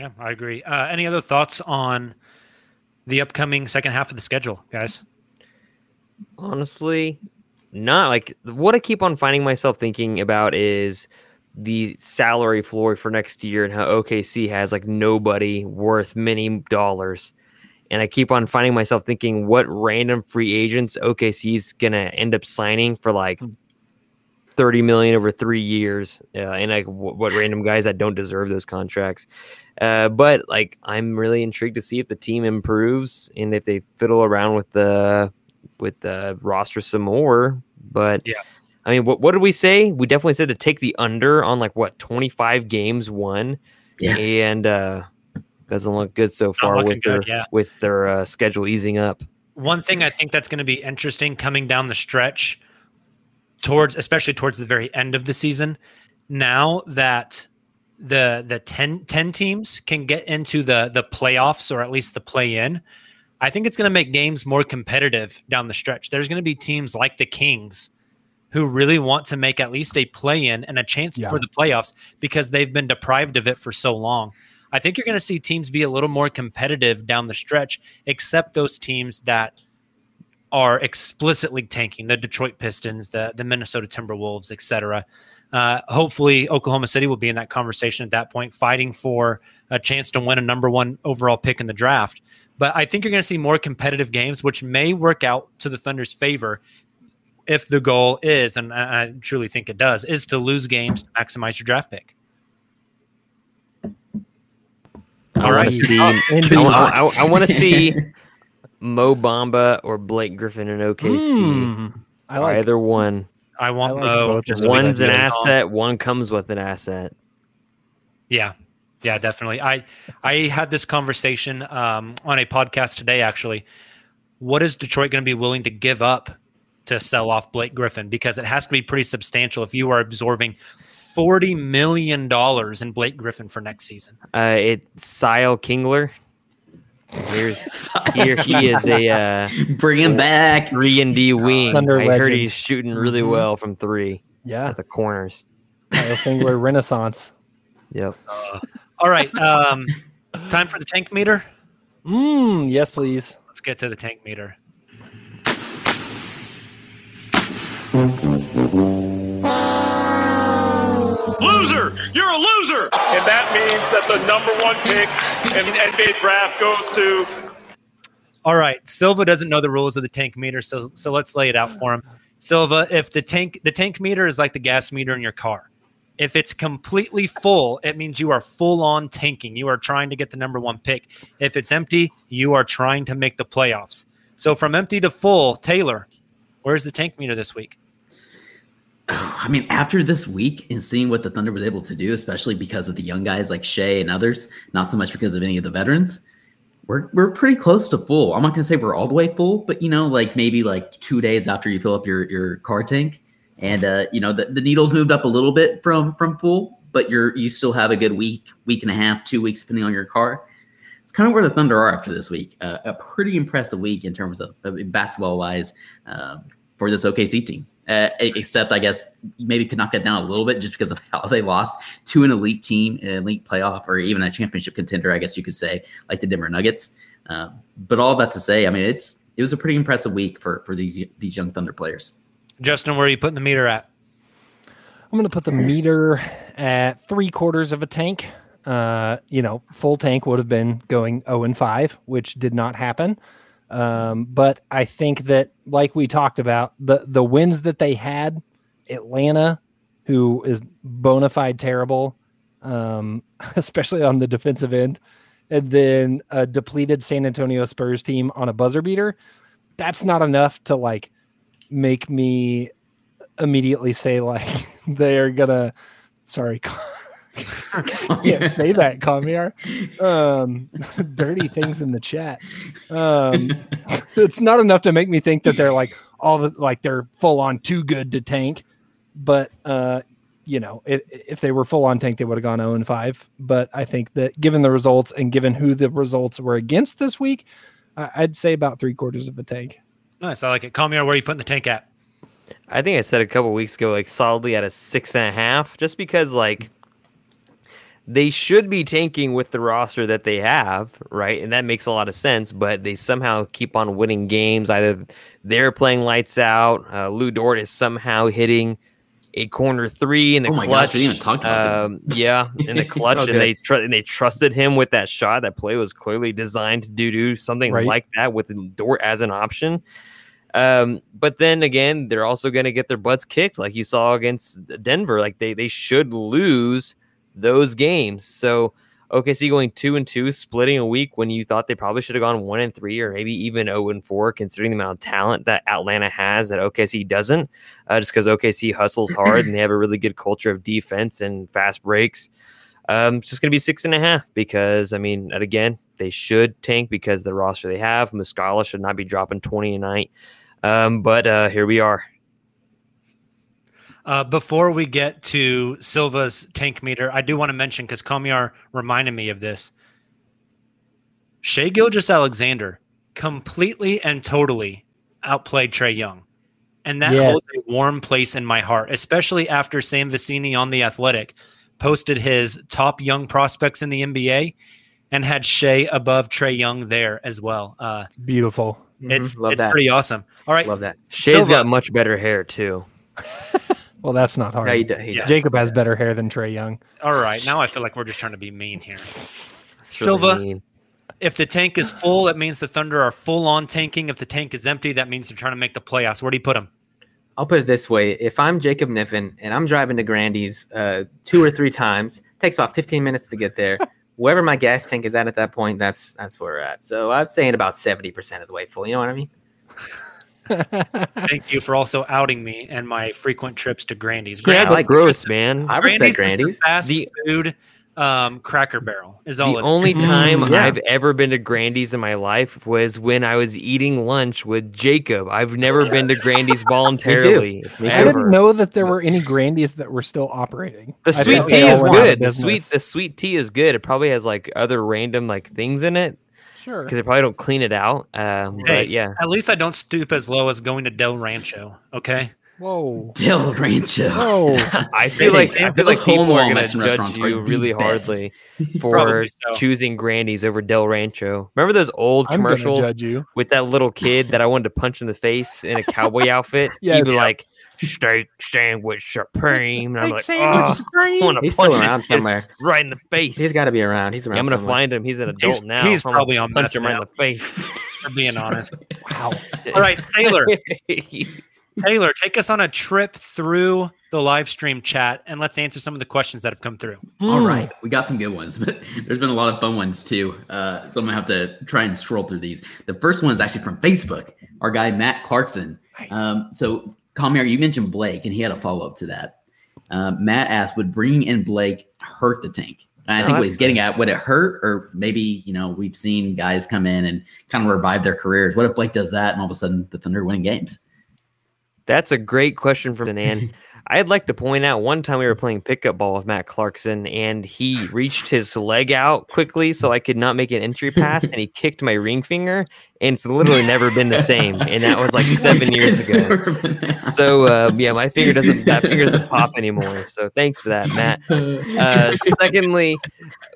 Yeah, I agree. Uh, any other thoughts on the upcoming second half of the schedule, guys? Honestly, not like what I keep on finding myself thinking about is the salary floor for next year and how OKC has like nobody worth many dollars. And I keep on finding myself thinking what random free agents OKC is going to end up signing for like 30 million over three years. Uh, and like w- what random guys that don't deserve those contracts. Uh, but like, I'm really intrigued to see if the team improves and if they fiddle around with the, with the roster some more. But yeah. I mean, what, what did we say? We definitely said to take the under on like what 25 games won. Yeah. And, uh, doesn't look good so far with their, yeah. with their uh, schedule easing up. One thing I think that's going to be interesting coming down the stretch towards especially towards the very end of the season now that the the 10, 10 teams can get into the the playoffs or at least the play in i think it's going to make games more competitive down the stretch there's going to be teams like the kings who really want to make at least a play in and a chance yeah. for the playoffs because they've been deprived of it for so long I think you're going to see teams be a little more competitive down the stretch, except those teams that are explicitly tanking the Detroit Pistons, the the Minnesota Timberwolves, etc. Uh, hopefully, Oklahoma City will be in that conversation at that point, fighting for a chance to win a number one overall pick in the draft. But I think you're going to see more competitive games, which may work out to the Thunder's favor if the goal is, and I truly think it does, is to lose games to maximize your draft pick. I want to see. I, I, I, I want to see Mo Bamba or Blake Griffin in OKC. Mm, I like either one. I want I like Mo. Just one's an asset. On. One comes with an asset. Yeah, yeah, definitely. I I had this conversation um, on a podcast today. Actually, what is Detroit going to be willing to give up to sell off Blake Griffin? Because it has to be pretty substantial if you are absorbing forty million dollars in Blake Griffin for next season. Uh, it's Kyle Singler. Here's, here he is a uh, bring him back three and D wing. I legend. heard he's shooting really mm-hmm. well from three. Yeah, at the corners. Kyle Singler Renaissance. Yep. Uh, all right. Um, time for the tank meter. Mm, yes, please. Let's get to the tank meter. Loser! You're a loser! And that means that the number one pick in the NBA draft goes to. All right, Silva doesn't know the rules of the tank meter, so so let's lay it out for him. Silva, if the tank the tank meter is like the gas meter in your car. If it's completely full, it means you are full on tanking. You are trying to get the number one pick. If it's empty, you are trying to make the playoffs. So from empty to full, Tayler, where's the tank meter this week? I mean, after this week and seeing what the Thunder was able to do, especially because of the young guys like Shai and others, not so much because of any of the veterans, we're we're pretty close to full. I'm not gonna say we're all the way full, but you know, like maybe like two days after you fill up your your car tank, and uh, you know the, the needles moved up a little bit from from full, but you're you still have a good week, week and a half, two weeks depending on your car. It's kind of where the Thunder are after this week. Uh, a pretty impressive week in terms of, of basketball wise um, for this OKC team uh, except I guess maybe could knock it down a little bit just because of how they lost to an elite team, an elite playoff, or even a championship contender, I guess you could say, like the Denver Nuggets. Uh, but all that to say, I mean, it's it was a pretty impressive week for for these these young Thunder players. Justin, where are you putting the meter at? I'm going to put the meter at three quarters of a tank. Uh, you know, full tank would have been going 0 and 5, which did not happen. Um, but I think that, like we talked about, the the wins that they had, Atlanta, who is bona fide terrible, um, especially on the defensive end, and then a depleted San Antonio Spurs team on a buzzer beater. That's not enough to like make me immediately say like they're gonna. Sorry. can't say that, Kamiar. Um, dirty things in the chat. Um, it's not enough to make me think that they're like all the like they're full on too good to tank. But uh, you know, it, if they were full on tank, they would have gone 0 and 5. But I think that given the results and given who the results were against this week, I'd say about three quarters of a tank. Nice. I like it. Kamiar, where are you putting the tank at? I think I said a couple weeks ago, like solidly at a six and a half, just because like they should be tanking with the roster that they have, right? And that makes a lot of sense, but they somehow keep on winning games. Either they're playing lights out, uh, Lu Dort is somehow hitting a corner three in the oh clutch. Gosh, we even about um, Yeah, in the clutch, so and they tr- and they trusted him with that shot. That play was clearly designed to do, do something right. like that with Dort as an option. Um, but then again, they're also going to get their butts kicked, like you saw against Denver. Like they they should lose those games. So OKC going two and two, splitting a week when you thought they probably should have gone one and three or maybe even 0 and four, considering the amount of talent that Atlanta has that OKC doesn't. Uh, just because OKC hustles hard and they have a really good culture of defense and fast breaks. Um, it's just going to be six and a half because I mean, again, they should tank because the roster they have. Muscala should not be dropping 20 a night. Um, but uh, here we are. Uh, before we get to Silva's tank meter, I do want to mention because Kamiar reminded me of this. Shai Gilgeous-Alexander completely and totally outplayed Trae Young. And that yes. holds a warm place in my heart, especially after Sam Vecenie on The Athletic posted his top young prospects in the NBA and had Shai above Trae Young there as well. Uh, Beautiful. It's Love it's that. pretty awesome. All right, Love that. Shai's Silva. got much better hair too. Well, that's not hard. Yeah, he, d- he does. Jacob has better hair than Trae Young. all right. Now I feel like we're just trying to be mean here. Silva, mean. if the tank is full, that means the Thunder are full on tanking. If the tank is empty, that means they're trying to make the playoffs. Where do you put them? I'll put it this way: if I'm Jacob Niffen and I'm driving to Grandy's uh, two or three times, takes about 15 minutes to get there. Wherever my gas tank is at at that point, that's that's where we're at. So I'd say in about 70% of the way full. You know what I mean? Thank you for also outing me and my frequent trips to Grandy's. Yeah, Grandy's that's gross, man. I respect Grandy's is the fast The- food um, Cracker Barrel is all. The it- only time Mm, yeah. I've ever been to Grandy's in my life was when I was eating lunch with Jacob. I've never been to Grandy's voluntarily. Me I didn't know that there were any Grandies that were still operating. The sweet tea is went out of good. The sweet the sweet tea is good. It probably has like other random like things in it Sure. because they probably don't clean it out. Um, Hey, but yeah, At least I don't stoop as low as going to Del Rancho. Okay. Whoa. Del Rancho. Whoa. I feel like I feel like people home are gonna Mexican judge restaurants you really best. hardly for so. choosing Grandy's over Del Rancho. Remember those old I'm commercials you. with that little kid that I wanted to punch in the face in a cowboy outfit? He'd be like, "Steak sandwich supreme," and I'm like, Steak "Oh, sandwich I supreme." want to He's punch still around somewhere. right in the face." He's got to be around. He's around. Yeah, I'm gonna somewhere. find him. He's an adult He's- now. he's I'm probably on punch him right in the face. For being honest. Wow. All right, Tayler. Tayler, take us on a trip through the live stream chat and let's answer some of the questions that have come through. All right, we got some good ones, but there's been a lot of fun ones too. Uh, so I'm gonna have to try and scroll through these. The first one is actually from Facebook. Our guy Matt Clarkson. Um, so, Kamiar, you mentioned Blake, and he had a follow up to that. Um, Matt asked, "Would bringing in Blake hurt the tank?" And I think what he's getting at, would it hurt, or maybe you know we've seen guys come in and kind of revive their careers. What if Blake does that, and all of a sudden the Thunder winning games? That's a great question from Nan. I'd like to point out one time we were playing pickup ball with Matt Clarkson and he reached his leg out quickly so I could not make an entry pass and he kicked my ring finger and it's literally never been the same. And that was like seven years ago. So uh, yeah, my finger doesn't that finger doesn't pop anymore. So thanks for that, Matt. Uh, secondly,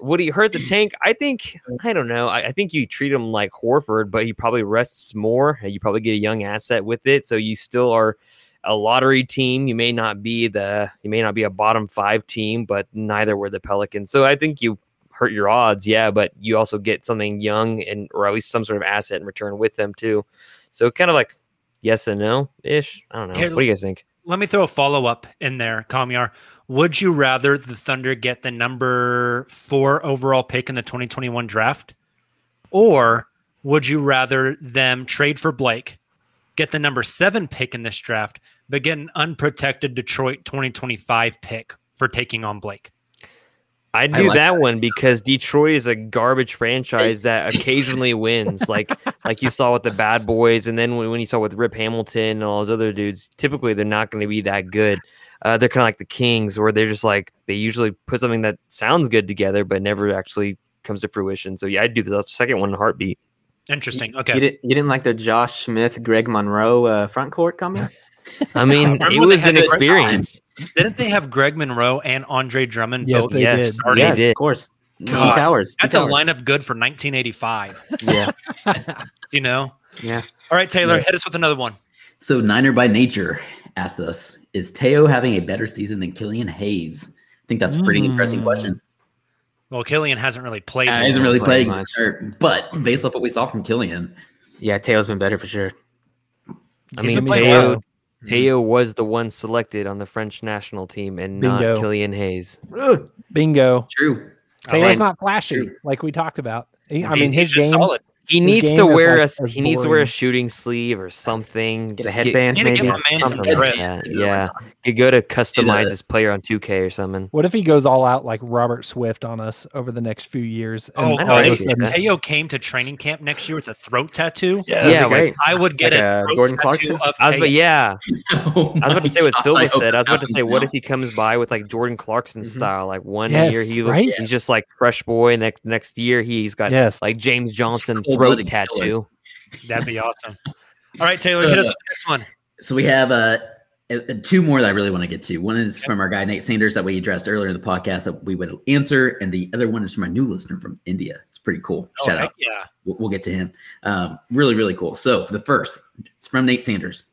would he hurt the tank? I think I don't know. I, I think you treat him like Horford, but he probably rests more. and You probably get a young asset with it, so you still are a lottery team. You may not be the you may not be a bottom five team, but neither were the Pelicans. So I think you hurt your odds, yeah, but you also get something young and or at least some sort of asset in return with them too. So kind of like yes and no ish. I don't know. Here, what do you guys think? Let me throw a follow up in there, Kamiar. Would you rather the Thunder get the number four overall pick in the 2021 draft? Or would you rather them trade for Blake, get the number seven pick in this draft, but get an unprotected Detroit 2025 pick for taking on Blake? I'd I do like that one because Detroit is a garbage franchise that occasionally wins, like like you saw with the Bad Boys, and then when, when you saw with Rip Hamilton and all those other dudes. Typically, they're not going to be that good. Uh, they're kind of like the Kings, where they're just like they usually put something that sounds good together, but never actually comes to fruition. So yeah, I'd do the second one in a heartbeat. Interesting. You, Okay. didn't, you didn't like the Josh Smith, Greg Monroe uh, front court coming? I mean, Remember it was an the first experience. Didn't they have Greg Monroe and Andre Drummond Yes, both they yes, did. starting? They did. of course. God, towers. two That's a lineup good for 1985. Yeah, You know? yeah. All right, Tayler, hit us with another one. So Niner by nature asks us: Is Teo having a better season than Killian Hayes? I think that's a pretty interesting Mm. question. Well, Killian hasn't really played. Uh, he hasn't really played played, much. or- but based off what we saw from Killian, Yeah, Tayl's been better for sure. I He's mean, been playing Teo, Mm-hmm. well. Teo was the one selected on the French national team and not Bingo. Killian Hayes. Bingo. true. Tayler's right. not flashy, True. like we talked about. He- I He- mean, he's his just game. solid. He needs to wear like, a as he needs to wear a shooting sleeve or something. Get a headband, Need to maybe. give my man some something like that. You know what I'm Yeah, talking you go to customize the- his player on 2K or something. What if he goes all out like Robert Swift on us over the next few years? Oh, and I all know, of I a see sudden- if that. Teo came to training camp next year with a throat tattoo, Yeah, Yeah, that'd great. I would get Like, a throat Jordan Clarkson? of I was, but yeah, Oh I was about to say what Silva said. I was about to say, happens what if he comes by with like Jordan Clarkson Mhm. style? Like one Yes, year he looks, right? he's just like fresh boy. And next next year he's got Yes. like James Johnson throat Cold-blooded killer. tattoo. That'd be awesome. All right, Tayler, hit us with the next one. So we have uh Uh, uh, two more that I really want to get to. One is from our guy Nate Sanders that we addressed earlier in the podcast that we would answer, and the other one is from a new listener from India. It's pretty cool. Oh, Shout heck out. yeah. We'll, we'll get to him. Um, really, really cool. So for the first, it's from Nate Sanders.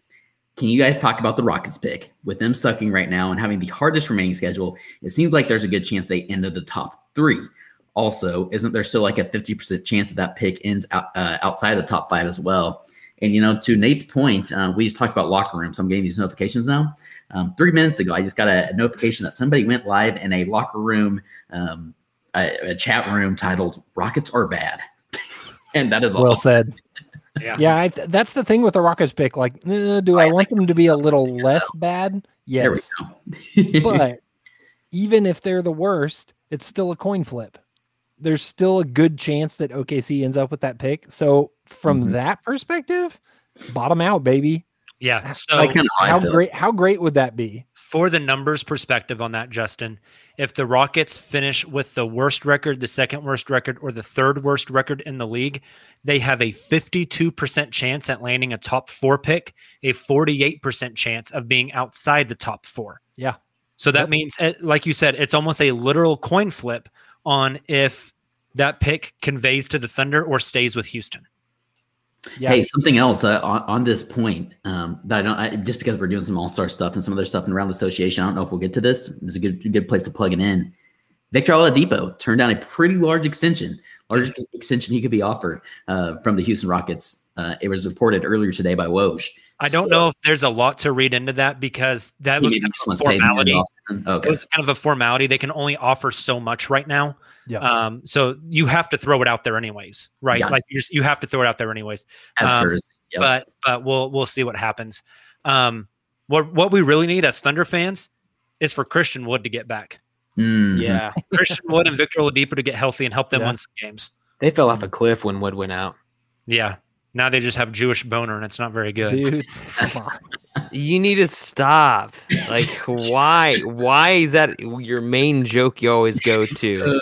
Can you guys talk about the Rockets pick with them sucking right now and having the hardest remaining schedule? It seems like there's a good chance they end at the top three. Also, isn't there still like a 50% chance that that pick ends out, uh, outside of the top five as well? And you know, to Nate's point, uh, we just talked about locker room, so I'm getting these notifications now. Um, three minutes ago, I just got a, a notification that somebody went live in a locker room, um, a, a chat room titled "Rockets are bad," and that is well all. said. Yeah. Yeah, I th- that's the thing with the Rockets pick. Like, uh, do I want them to be a little less bad? There we Yes, but even if they're the worst, it's still a coin flip. There's still a good chance that OKC ends up with that pick. So from Mhm. that perspective, bottom out, baby. Yeah. So That's kind of how How great? How great would that be? for the numbers perspective on that, Justin, if the Rockets finish with the worst record, the second worst record, or the third worst record in the league, they have a 52% chance at landing a top four pick, a 48% chance of being outside the top four. Yeah. So that Yep. means, eh, like you said, it's almost a literal coin flip on if that pick conveys to the Thunder or stays with Houston. Yeah. Hey, something else uh, on, on this point um, that I don't I, just because we're doing some all star stuff and some other stuff around the association. I don't know if we'll get to this. It's a good good place to plug it in. Victor Oladipo turned down a pretty large extension, largest extension he could be offered uh, from the Houston Rockets. Uh, it was reported earlier today by Woj. I don't So, know if there's a lot to read into that because that was kind of a wants to pay him in the formality. offseason. Okay. It was kind of a formality. They can only offer so much right now. Yeah. Um, so you have to throw it out there anyways, right? Yeah. Like you just you have to throw it out there anyways. As um. Yep. But but we'll we'll see what happens. Um, what what we really need as Thunder fans is for Christian Wood to get back. Mhm. Yeah, Christian Wood and Victor Oladipo to get healthy and help them Yeah. win some games. they fell off a cliff when Wood went out. Yeah. Now they just have Jewish boner and it's not very good. Dude. You need to stop. Like, why? Why is that your main joke you always go to?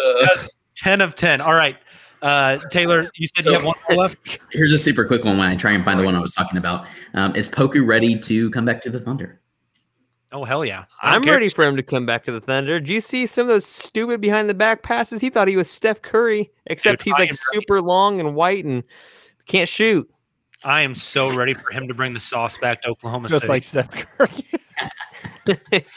Ten of ten. All right. Uh, Tayler, you said you have one more left. Here's a super quick one when I try and find the one I was talking about. Um, is Poku ready to come back to the Thunder? Oh hell yeah! I don't I'm care. ready for him to come back to the Thunder. Do you see some of those stupid behind the back passes? He thought he was Steph Curry, except Dude, he's I like am ready. super long and white and can't shoot. I am so ready for him to bring the sauce back to Oklahoma Just City. like Steph Curry.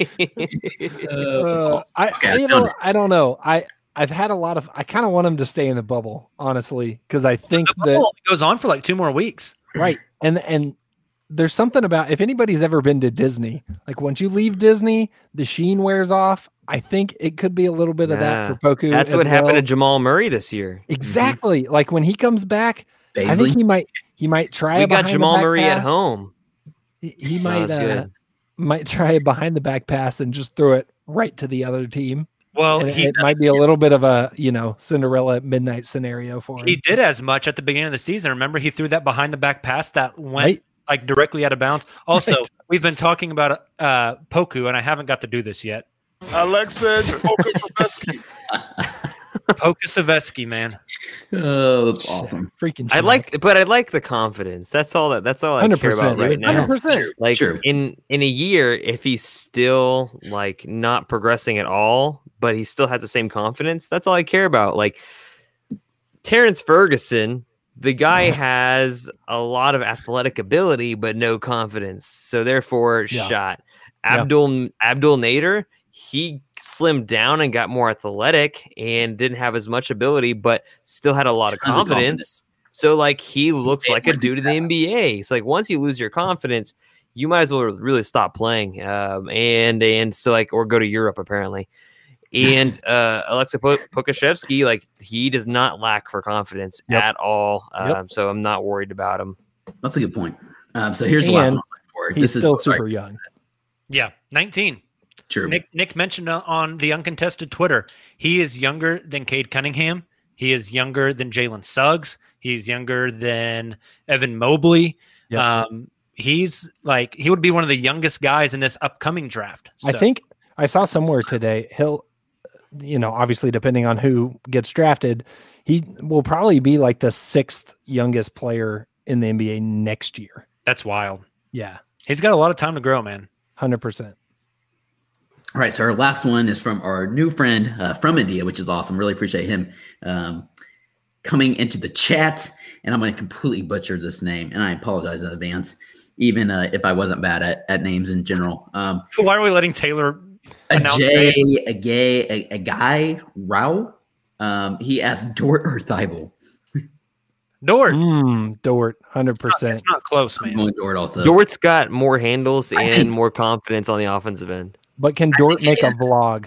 Uh, I, Okay, I you found know. I don't know. I I've had a lot of. I kind of want him to stay in the bubble, honestly, because I think the that bubble goes on for like two more weeks. right and and there's something about if anybody's ever been to Disney, like once you leave Disney, the sheen wears off. I think it could be a little bit of that for Poku. That's as what happened to Jamal Murray this year. exactly. Like when he comes back, I think he might he might try. We got behind the Jamal back Murray at pass. home. He, he might uh, might try a behind the back pass and just throw it right to the other team. Well, And he it might be a little bit of a you know Cinderella midnight scenario for him. he did as much at the beginning of the season. Remember, he threw that behind the back pass that went Right. like directly out of bounds. Also, Right. we've been talking about uh, Poku, and I haven't got to do this yet. Alexis Okazabetsky. Pokusevski, man. Oh, that's awesome. Freaking. I Shaq. like, but I like the confidence. That's all that. That's all I care about right dude. now. 100%. Like True. in in a year, if he's still like not progressing at all, but he still has the same confidence, that's all I care about. Like Terrance Ferguson, the guy has a lot of athletic ability but no confidence, so therefore Yeah. shot. Yeah. Abdul Abdel Nader, he slimmed down and got more athletic and didn't have as much ability, but still had a lot of Tons of confidence. confidence. So like he looks They like a dude in the NBA. It's like once you lose your confidence, you might as well really stop playing. Um, and and so like or go to Europe apparently. And uh, Alexa Po- Pokashevsky, like he does not lack for confidence Yep. at all. Um, Yep. So I'm not worried about him. That's a good point. Um, so here's the last one. I was looking for. He's This is still sorry, super young. Yeah, 19. True. Nick Nick mentioned on the uncontested Twitter, he is younger than Cade Cunningham. He is younger than Jalen Suggs. He's younger than Evan Mobley. Yep. Um, he's like he would be one of the youngest guys in this upcoming draft. I think I saw somewhere today. He'll, you know, obviously depending on who gets drafted, he will probably be like the sixth youngest player in the NBA next year. that's wild. Yeah. He's got a lot of time to grow, man. Hundred percent. All right, so our last one is from our new friend uh, from India, which is awesome. Really appreciate him um, coming into the chat. And I'm going to completely butcher this name, and I apologize in advance, even uh, if I wasn't bad at, at names in general. Um, Why are we letting Tayler a announce a gay, a, a guy, Rao. Um, he asked Dort or Thybulle. Dort. Mm, Dort, hundred percent. It's not close, man. I'm going Dort also. Dort's got more handles and think- more confidence on the offensive end. But can Dort make a vlog?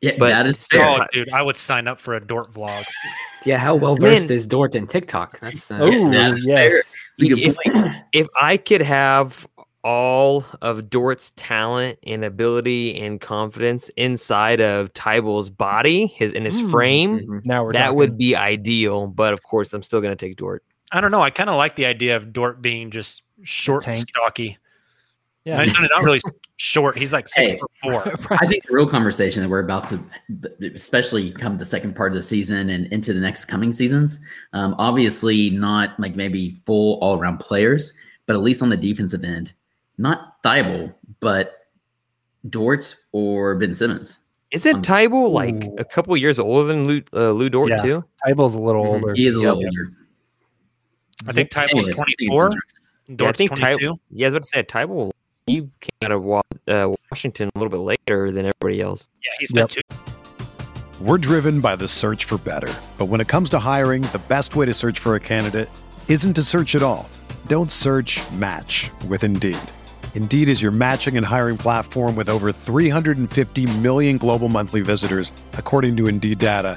Yeah, But that is so- fair. Oh, dude, I would sign up for a Dort vlog. Yeah, how well versed is Dort in TikTok? That's uh, Oh that is fair. yes. It's a good if, if I could have all of Dort's talent and ability and confidence inside of Thybulle's body, his in his Mm. frame, mhm. Now we're that talking. would be ideal. But of course, I'm still going to take Dort. I don't know. I kind of like the idea of Dort being just short and Tank. stocky. Yeah. No, he's not really short. He's like six Hey. four. I think the real conversation that we're about to, especially come the second part of the season and into the next coming seasons, um, obviously not like maybe full all around players, but at least on the defensive end, not Thybulle, but Dort or Ben Simmons. Isn't Um, Thybulle like a couple years older than Lu, uh, Lu Dort Yeah. too? Thybulle's a little Mhm. older. He is a Yep. little older. I think Thybulle's Anyways, I think it's 24. interesting. Yeah, I Dort's think Ty- 22. yeah, I was about to say Thybulle. He came out of Wa- uh, Washington a little bit later than everybody else. Yeah, he's been Yep. two. We're driven by the search for better. But when it comes to hiring, the best way to search for a candidate isn't to search at all. Don't search match with Indeed. Indeed is your matching and hiring platform with over 350 million global monthly visitors, according to Indeed data,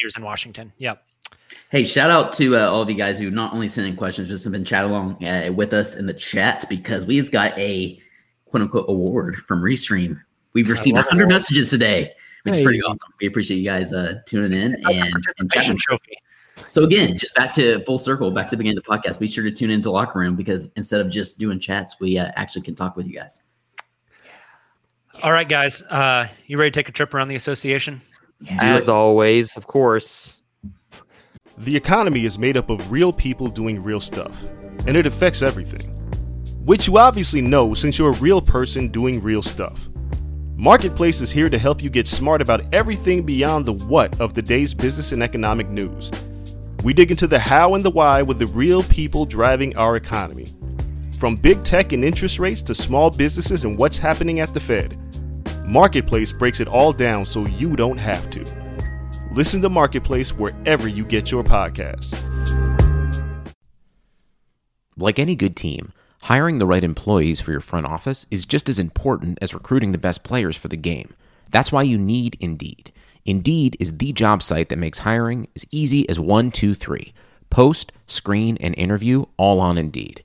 Years in Washington. Yep. Hey, shout out to uh, all of you guys who not only sent in questions, but have been chat along uh, with us in the chat because we just got a quote unquote award from Restream. We've received 100 awards. messages today, which is pretty awesome. We appreciate you guys uh, tuning in It's like a and, and chatting. trophy. So again, just back to full circle, back to the beginning of the podcast. Be sure to tune into Locker Room because instead of just doing chats, we uh, actually can talk with you guys. All right, guys. Uh, you ready to take a trip around the association? As always, of course. The economy is made up of real people doing real stuff, and it affects everything. Which you obviously know since you're a real person doing real stuff. Marketplace is here to help you get smart about everything beyond the what of the day's business and economic news. We dig into the how and the why with the real people driving our economy. From big tech and interest rates to small businesses and what's happening at the Fed. Marketplace breaks it all down so you don't have to. Listen to Marketplace wherever you get your podcasts. Like any good team, hiring the right employees for your front office is just as important as recruiting the best players for the game. That's why you need Indeed. Indeed is the job site that makes hiring as easy as one, two, three. Post, screen, and interview all on Indeed.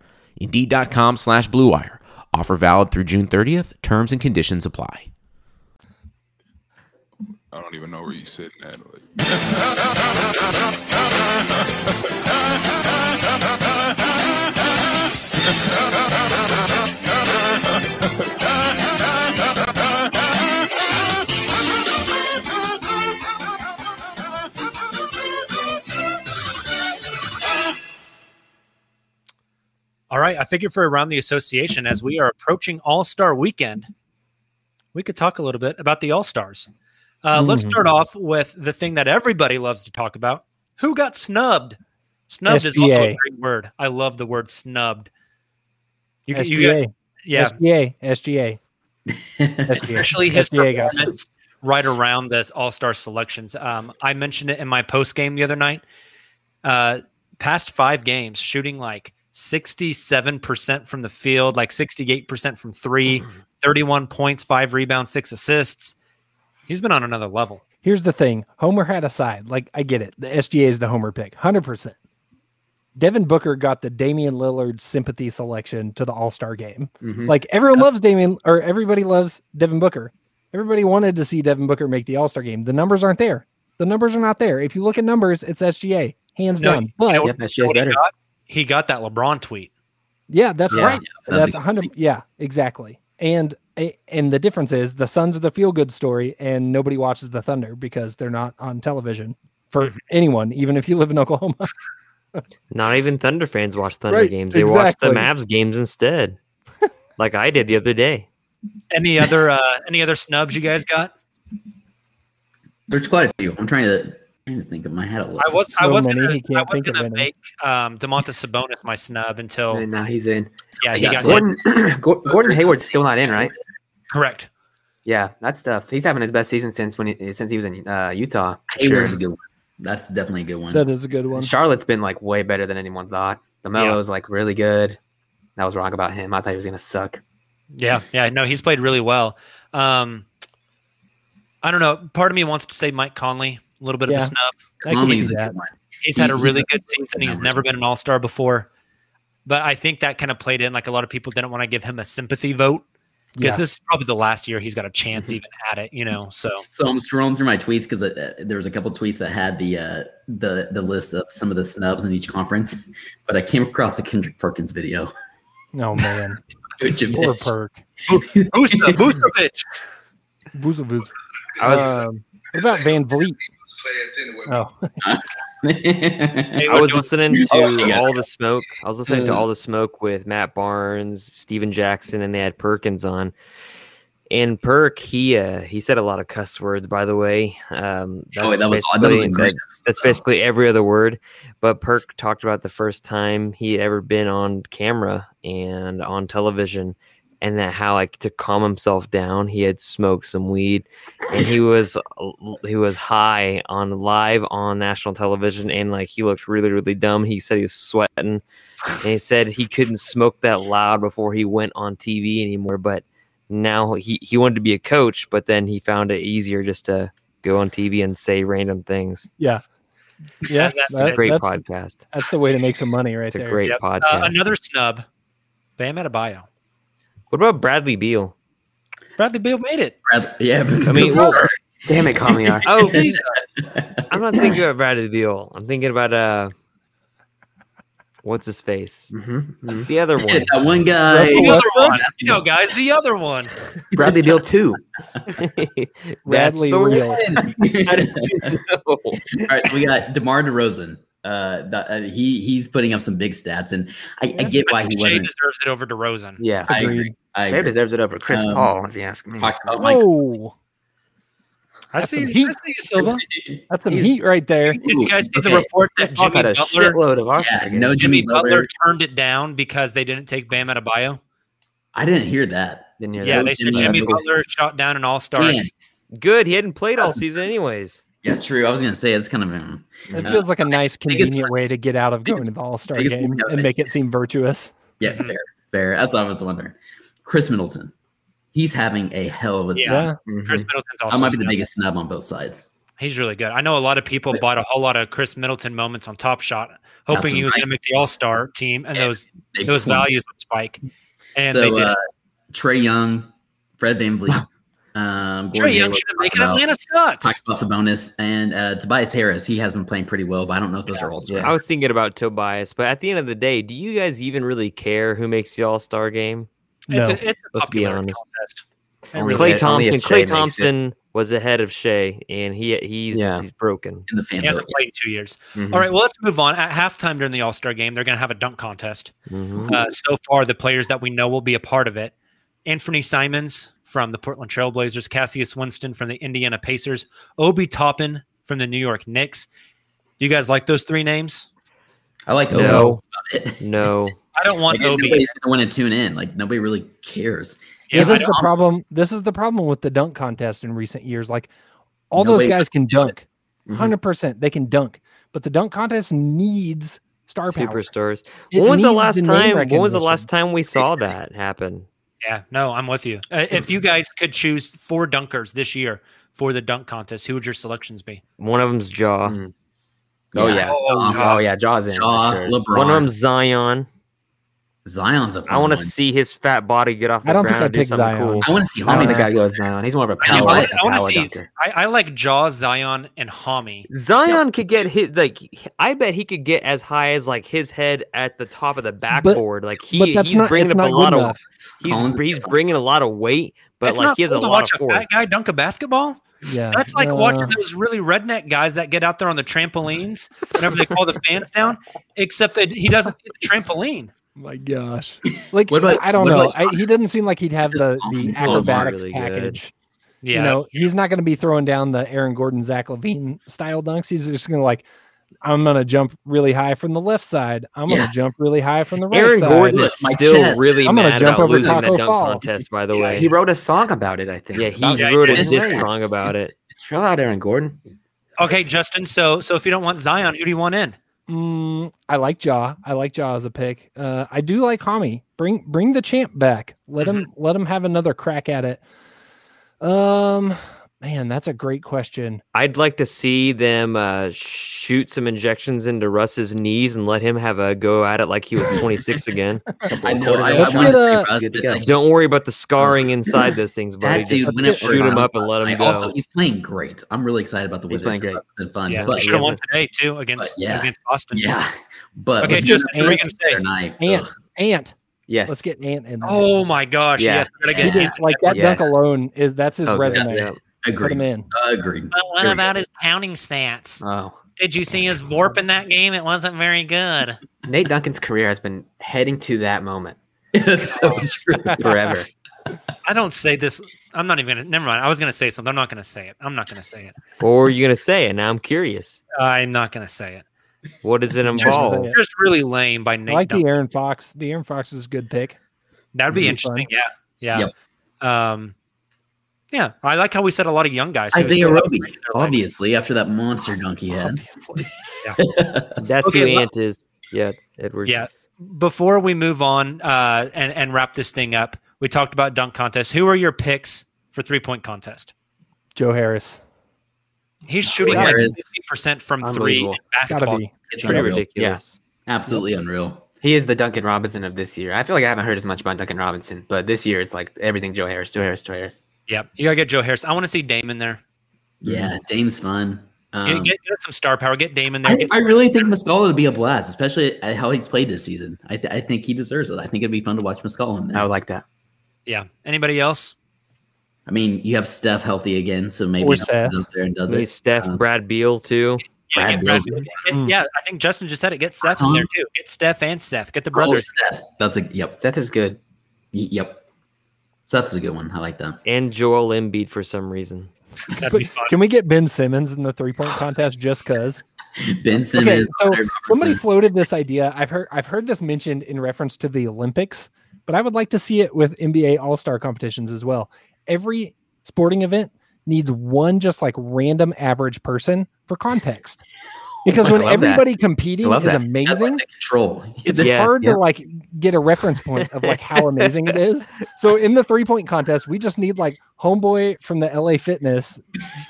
Indeed.com slash BlueWire. Offer valid through June 30th. Terms and conditions apply. I don't even know where you sitting at. Like. All right. I figured for around the association, as we are approaching All Star weekend, we could talk a little bit about the All Stars. Uh, Let's Mhm. start off with the thing that everybody loves to talk about who got snubbed? Snubbed is also a great word. I love the word snubbed. You, get- you SGA. get, yeah, SGA. SGA. SGA. especially his SGA got performance right around this All Star selections. Um, I mentioned it in my post game the other night. Uh, past five games, shooting like 67% from the field, like 68% from three, 31 points, five rebounds, six assists. He's been on another level. Here's the thing Homer had a side. Like, I get it. The SGA is the Homer pick, 100%. Devin Booker got the Damian Lillard sympathy selection to the All Star game. Mhm. Like, everyone loves Damian, or everybody loves Devin Booker. Everybody wanted to see Devin Booker make the All Star game. The numbers aren't there. The numbers are not there. If you look at numbers, it's SGA, hands No, down. But know Yep, SGA's better. got? He got that LeBron tweet. Yeah, that's Yeah, right. yeah, that's that's a hundred. Yeah, exactly. And and the difference is the Suns are the feel good story, and nobody watches the Thunder because they're not on television for Mm-hmm. anyone, even if you live in Oklahoma. Not even Thunder fans watch Thunder Right, games. They watch the. Mavs games instead, like I did the other day. Any other uh, any other snubs you guys got? There's quite a few. I'm trying to, trying to think of my head a list. I was I was many, gonna, I can't was gonna make um, Domantas Sabonis my snub until And now he's in. yeah he got so- Gordon Gor- Gordon Hayward's still not in, right? correct. Yeah, that's tough. He's having his best season since when he, since he was in uh, Utah. Hayward's Sure. a good one. That's definitely a good one. that is a good one. Charlotte's been like way better than anyone thought. Lamelo's like really good. I was wrong about him. I thought he was gonna suck. Yeah, yeah, no, he's played really well. Um, I don't know. Part of me wants to say Mike Conley, a little bit of a snub. I can see a that. He's had a really a- good season. He's never been an All Star before, but I think that kind of played in. Like a lot of people didn't want to give him a sympathy vote because Yeah. this is probably the last year he's got a chance even at it. You know, so So I'm scrolling through my tweets because uh, there was a couple tweets that had the uh, the the list of some of the snubs in each conference, but I came across the Kendrick Perkins video. Oh man, Vucevic. poor perk. Vucevic, Vucevic. Vucevic. I was Um, what about VanVleet? Oh, Hey, I was listening to Oh, you guys all the smoke. I was listening to Mm. all the smoke with Matt Barnes, Stephen Jackson, and they had Perkins on. And Perk, he uh, he said a lot of cuss words. By the way, um, Oh, that's that was that was basically- a great. that- that's basically every other word. But Perk talked about the first time he had ever been on camera and on television, and that how like to calm himself down, he had smoked some weed, and he was he was high on live on national television, and like he looked really really dumb. He said he was sweating, and he said he couldn't smoke that loud before he went on TV anymore, but. Now he, he wanted to be a coach, but then he found it easier just to go on TV and say random things. yeah, yeah. that's It's a great that's, podcast. that's the way to make some money right It's a there. great Yep. podcast. Uh, another snub, Bam Adebayo. What about Bradley Beal? Bradley Beal made it. Brad- yeah, but I mean, well, Damn it, Kamiar. oh, Jesus. I'm not thinking about Bradley Beal. I'm thinking about uh, what's his face? Mhm, The other Yeah, one. that one guy. The other one. You know, guys, the other one. Bradley Beal too. Bradley the Real. one. All right, so we got DeMar DeRozan. Uh, the, uh, he he's putting up some big stats, and I, I get why he Jay wasn't. deserves it over DeRozan. Yeah, I agree. Agreed. I Jay agree. deserves it over Chris Um, Paul, if you ask me. Talked about Mike. Oh, I see, some heat. I see you, Silva. that's some He's- heat right there. You you guys see the report that Paul's Jimmy had a Butler, shitload of All-Star Yeah, no Jimmy Jimmy Butler Butler. turned it down because they didn't take Bam Adebayo? I didn't hear that. Didn't hear Yeah, that. they said Jimmy Jimmy Butler. Butler shot down an All Star. Good. He hadn't played all season, anyways. Yeah, true. I was gonna say it's kind of um, It feels like a nice, biggest- convenient way to get out of going to the All Star biggest game and it. make it seem virtuous. yeah, Mhm. fair, fair. That's what I was wondering. Khris Middleton, he's having a hell of a Yeah. season. Yeah, Mhm. Khris Middleton's That also. might be the biggest snub on both sides. He's really good. I know a lot of people bought a whole lot of Khris Middleton moments on Top Shot, hoping he was right. going to make the All Star team, and Yeah. those those values would spike. And they did. uh, Trae Young, Fred VanVleet, um, Gordon Trae Young Hayward should have made it. Atlanta sucks. Talked about Sabonis and uh, Tobias Harris. He has been playing pretty well, but I don't know if those are all stars. I was thinking about Tobias, but at the end of the day, do you guys even really care who makes the All Star game? It's No. a, it's a Let's be honest. contest. Only really Klay if- only Thompson. Klay Shai makes it. Thompson. was ahead of Shai, and he he's Yeah. he's broken. In the He hasn't played in two years. Mhm. All right, well, let's move on. At halftime during the All Star game, they're going to have a dunk contest. Mhm. Uh, so far, the players that we know will be a part of it Anfernee Simons from the Portland Trailblazers, Cassius Winston from the Indiana Pacers, Obi Toppin from the New York Knicks. Do you guys like those three names? I like Obi. No. That's. No, I don't want Like, Obi. nobody's gonna want to tune in. Like nobody really cares. Yeah, this is the problem. This is the problem with the dunk contest in recent years. Like all those guys can to do it. Mm-hmm. dunk, 100 percent. They can dunk, but the dunk contest needs star power. superstars. It When was the last the time? When was the last time we saw that happen? Yeah, no, I'm with you. Uh, if you guys could choose four dunkers this year for the dunk contest, who would your selections be? One of them's Ja. Mm. Oh yeah. Oh, Oh, yeah. Ja's in. for sure. LeBron. One of them's Zion. Zion's a fun I want to see his fat body get off the I don't think I'd and do pick something Zion. cool. I want to see I Homie. don't think I go with Zion. He's more of a I, power, I want to see. dunker. I, I like Ja's, Zion, and Hami. Zion could get hit like I bet he could get as high as like his head at the top of the backboard. like he he's not- bringing up a lot good of he's Collins- he's bringing a lot of weight, but it's like not he has cool a lot watch of a fat guy dunk a basketball. Yeah, That's like uh, watching those really redneck guys that get out there on the trampolines whenever they call the fans down, except that he doesn't get the trampoline. My gosh, like What about- I don't what know. about I, he doesn't seem like he'd have the the acrobatics really good. package. Yeah, you know, he's not going to be throwing down the Aaron Gordon, Zach LaVine style dunks. He's just going to like, I'm going to jump really high from the left side. I'm going to jump really high from the right Aaron side. Aaron Gordon Look, is my still chest. really I'm gonna mad jump about over losing that Tacko dunk Fall. contest. By the Yeah, way, he wrote a song about it. I think. yeah, About- he Yeah, wrote a he diss song about it. Chill out, Aaron Gordon. okay, Justin. So, so if you don't want Zion, who do you want in? Mm, I like Ja. I like Ja as a pick. Uh, I do like Hami. Bring bring the champ back. Let him Mm-hmm. let him have another crack at it. Um, man, that's a great question. I'd like to see them uh, shoot some injections into Russ's knees and let him have a go at it like he was 26 again. I know. I, I want to get see Russ, Good to but, go. like, Don't worry about the scarring inside those things, buddy. dude Just went shoot him up and let him night. go. Also, he's playing great. I'm really excited about the He's Wizards. playing great. It's been fun. Yeah, but should have yeah. won today too against But, yeah. against Boston. yeah, but Okay, let's Justin, do what are you Ant gonna say? Tonight. Ant, Ugh. Ant. Yes. Let's get Ant in. there. Oh my gosh! Yeah. Yes, gotta He get did, Anthony like that Yes. dunk alone is that's his Oh, resume. Yeah. Put Agreed. him in. Agreed. But what There about his pounding stats? Oh, Did you see his VORP in that game? It wasn't very good. Nate Duncan's career has been heading to that moment It's so true. forever. I don't say this. I'm not even gonna. Never mind. I was gonna say something. I'm not gonna say it. I'm not gonna say it. Or are you gonna say it? Now I'm curious. I'm not gonna say it. What does it involve? Yeah. just really lame by I Nate. like the Aaron Fox. De'Aaron Fox is a good pick. That'd be Mhm. interesting. Yeah, yeah. Um, yeah. I like how we said a lot of young guys. Isaiah Roby, great legs. obviously, after that monster dunk he had. That's Okay, who well- Ant is. Yeah, Edward. Yeah. Before we move on uh, and and wrap this thing up, we talked about dunk contest. Who are your picks for three point contest? Joe Harris. He's shooting like fifty percent from three in basketball. It's pretty unreal. ridiculous. Absolutely unreal. He is the Duncan Robinson of this year. I feel like I haven't heard as much about Duncan Robinson, but this year it's like everything Joe Harris, Joe Harris, Joe Harris. Yeah, you gotta get Joe Harris. I want to see Dame in there. Yeah, Dame's fun. Um, Get, get, get some star power. Get Dame in there. I, I really think Muscala would be a blast, especially at how he's played this season. I, th- I think he deserves it. I think it'd be fun to watch Muscala in there. I would like that. yeah. Anybody else? I mean, you have Steph healthy again, so maybe Or he Seth. up there and does Maybe it. Steph, Um, Brad Beal too. Yeah, Brad Brad- Beal's- get- Mm. yeah, I think Justin just said it. Get Seth in there too. Get Steph and Seth. Get the Oh, brothers. Seth. That's a yep. Seth is good. Y- Yep. Seth's a good one. I like that. And Joel Embiid for some reason. That'd be But fun. can we get Ben Simmons in the three point contest just cause? Ben Simmons. Okay, so somebody floated this idea. I've heard I've heard this mentioned in reference to the Olympics, but I would like to see it with NBA All Star competitions as well. Every sporting event needs one just like random average person for context. Because when love that. everybody competing is that. Amazing, like control. it's Yeah, hard yeah. to like get a reference point of like how amazing it is. So in the three point contest, we just need like homeboy from the LA Fitness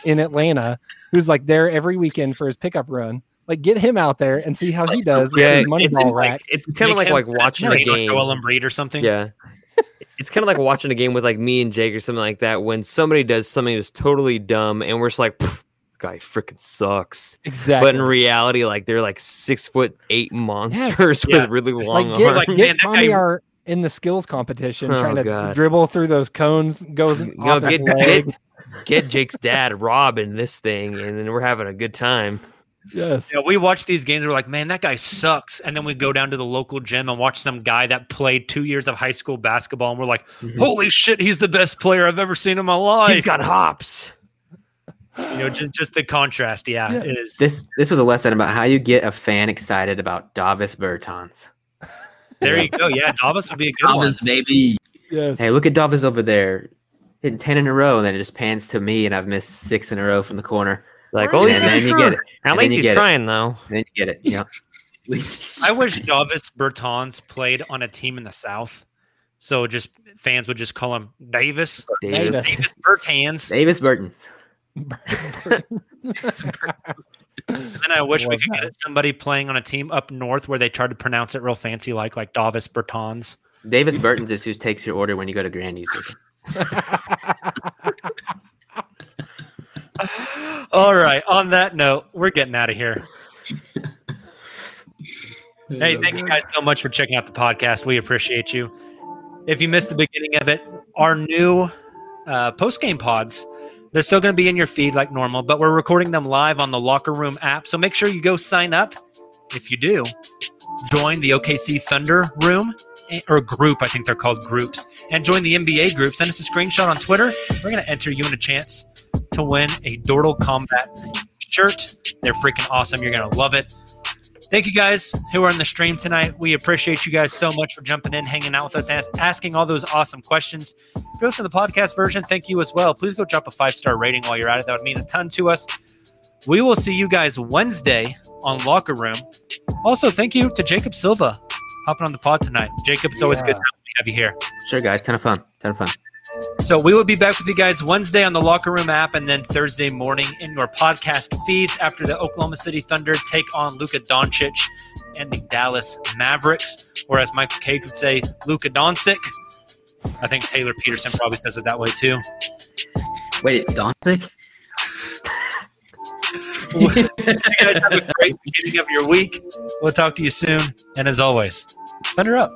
in Atlanta, who's like there every weekend for his pickup run. Like get him out there and see how he Like some- does with Yeah, his money it's ball like- rack. It's kind of like like watching That's a like game. Joel Embiid or something. Yeah. It's kind of like watching a game with like me and Jake or something like that when somebody does something that's totally dumb and we're just like, "Pff, guy freaking sucks. Exactly. But in reality, like they're like six foot eight monsters Yeah. with really long like get, arms. like, get man, Tommy guy- Art in the skills competition Oh, trying to God. dribble through those cones, goes No, off get- get- get Jake's dad Rob in this thing, and then we're having a good time. Yes. Yeah, we watch these games. We're like, man, that guy sucks. And then we go down to the local gym and watch some guy that played two years of high school basketball, and we're like, mm-hmm. holy shit, he's the best player I've ever seen in my life. He's got hops. You know, just just the contrast. Yeah, it is. This this was a lesson about how you get a fan excited about Davis Bertans. There you go. Yeah, Davis would be a good one. Davis, baby. Yes. Hey, look at Davis over there, hitting ten in a row, and then it just pans to me, and I've missed six in a row from the corner. Like, And oh, then he's you get it. At least he's get it. trying, though. And then you get it. Yeah. I wish Davis Bertans played on a team in the South. So just fans would just call him Davis. Davis. Davis Bertans. Davis Burtons. And then I wish we could get somebody playing on a team up north where they tried to pronounce it real fancy, like like Davis Bertans. Davis Burtons is who takes your order when you go to Grandy's. All right. On that note, we're getting out of here. Hey, thank you guys so much for checking out the podcast. We appreciate you. If you missed the beginning of it, our new uh, post game pods, they're still going to be in your feed like normal, but we're recording them live on the Locker Room app. So make sure you go sign up. If you do, join the OKC Thunder room eh, or group. I think they're called groups, and join the NBA group. Send us a screenshot on Twitter. We're going to enter you in a chance to win a Dortal Combat shirt. They're freaking awesome. You're going to love it. Thank you guys who are in the stream tonight. We appreciate you guys so much for jumping in, hanging out with us, as- asking all those awesome questions. If you're listening to the podcast version, thank you as well. Please go drop a five star rating while you're at it. That would mean a ton to us. We will see you guys Wednesday on Locker Room. Also, thank you to Jacob Silva hopping on the pod tonight. Jacob, it's always good to have you here. Sure, guys. Ton of fun. Ton of fun. So we will be back with you guys Wednesday on the Locker Room app and then Thursday morning in your podcast feeds after the Oklahoma City Thunder take on Luka Doncic and the Dallas Mavericks, or as Michael Cage would say, Luka Doncic. I think Tayler Peterson probably says it that way too. Wait, it's Doncic? you guys have a great beginning of your week. We'll talk to you soon. And as always, Thunder up.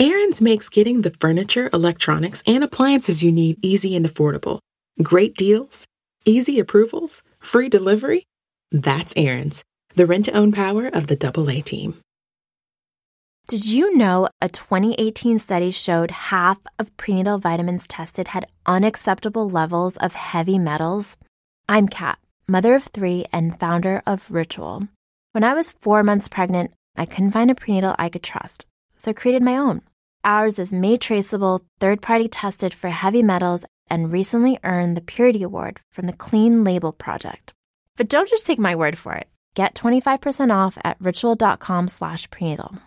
Aaron's makes getting the furniture, electronics, and appliances you need easy and affordable. Great deals, easy approvals, free delivery. That's Aaron's, the rent to own power of the AA team. Did you know a 2018 study showed half of prenatal vitamins tested had unacceptable levels of heavy metals? I'm Kat, mother of three and founder of Ritual. When I was four months pregnant, I couldn't find a prenatal I could trust, so I created my own. Ours is made traceable, third party tested for heavy metals, and recently earned the Purity Award from the Clean Label Project. But don't just take my word for it. Get 25% off at ritual.com slash prenatal.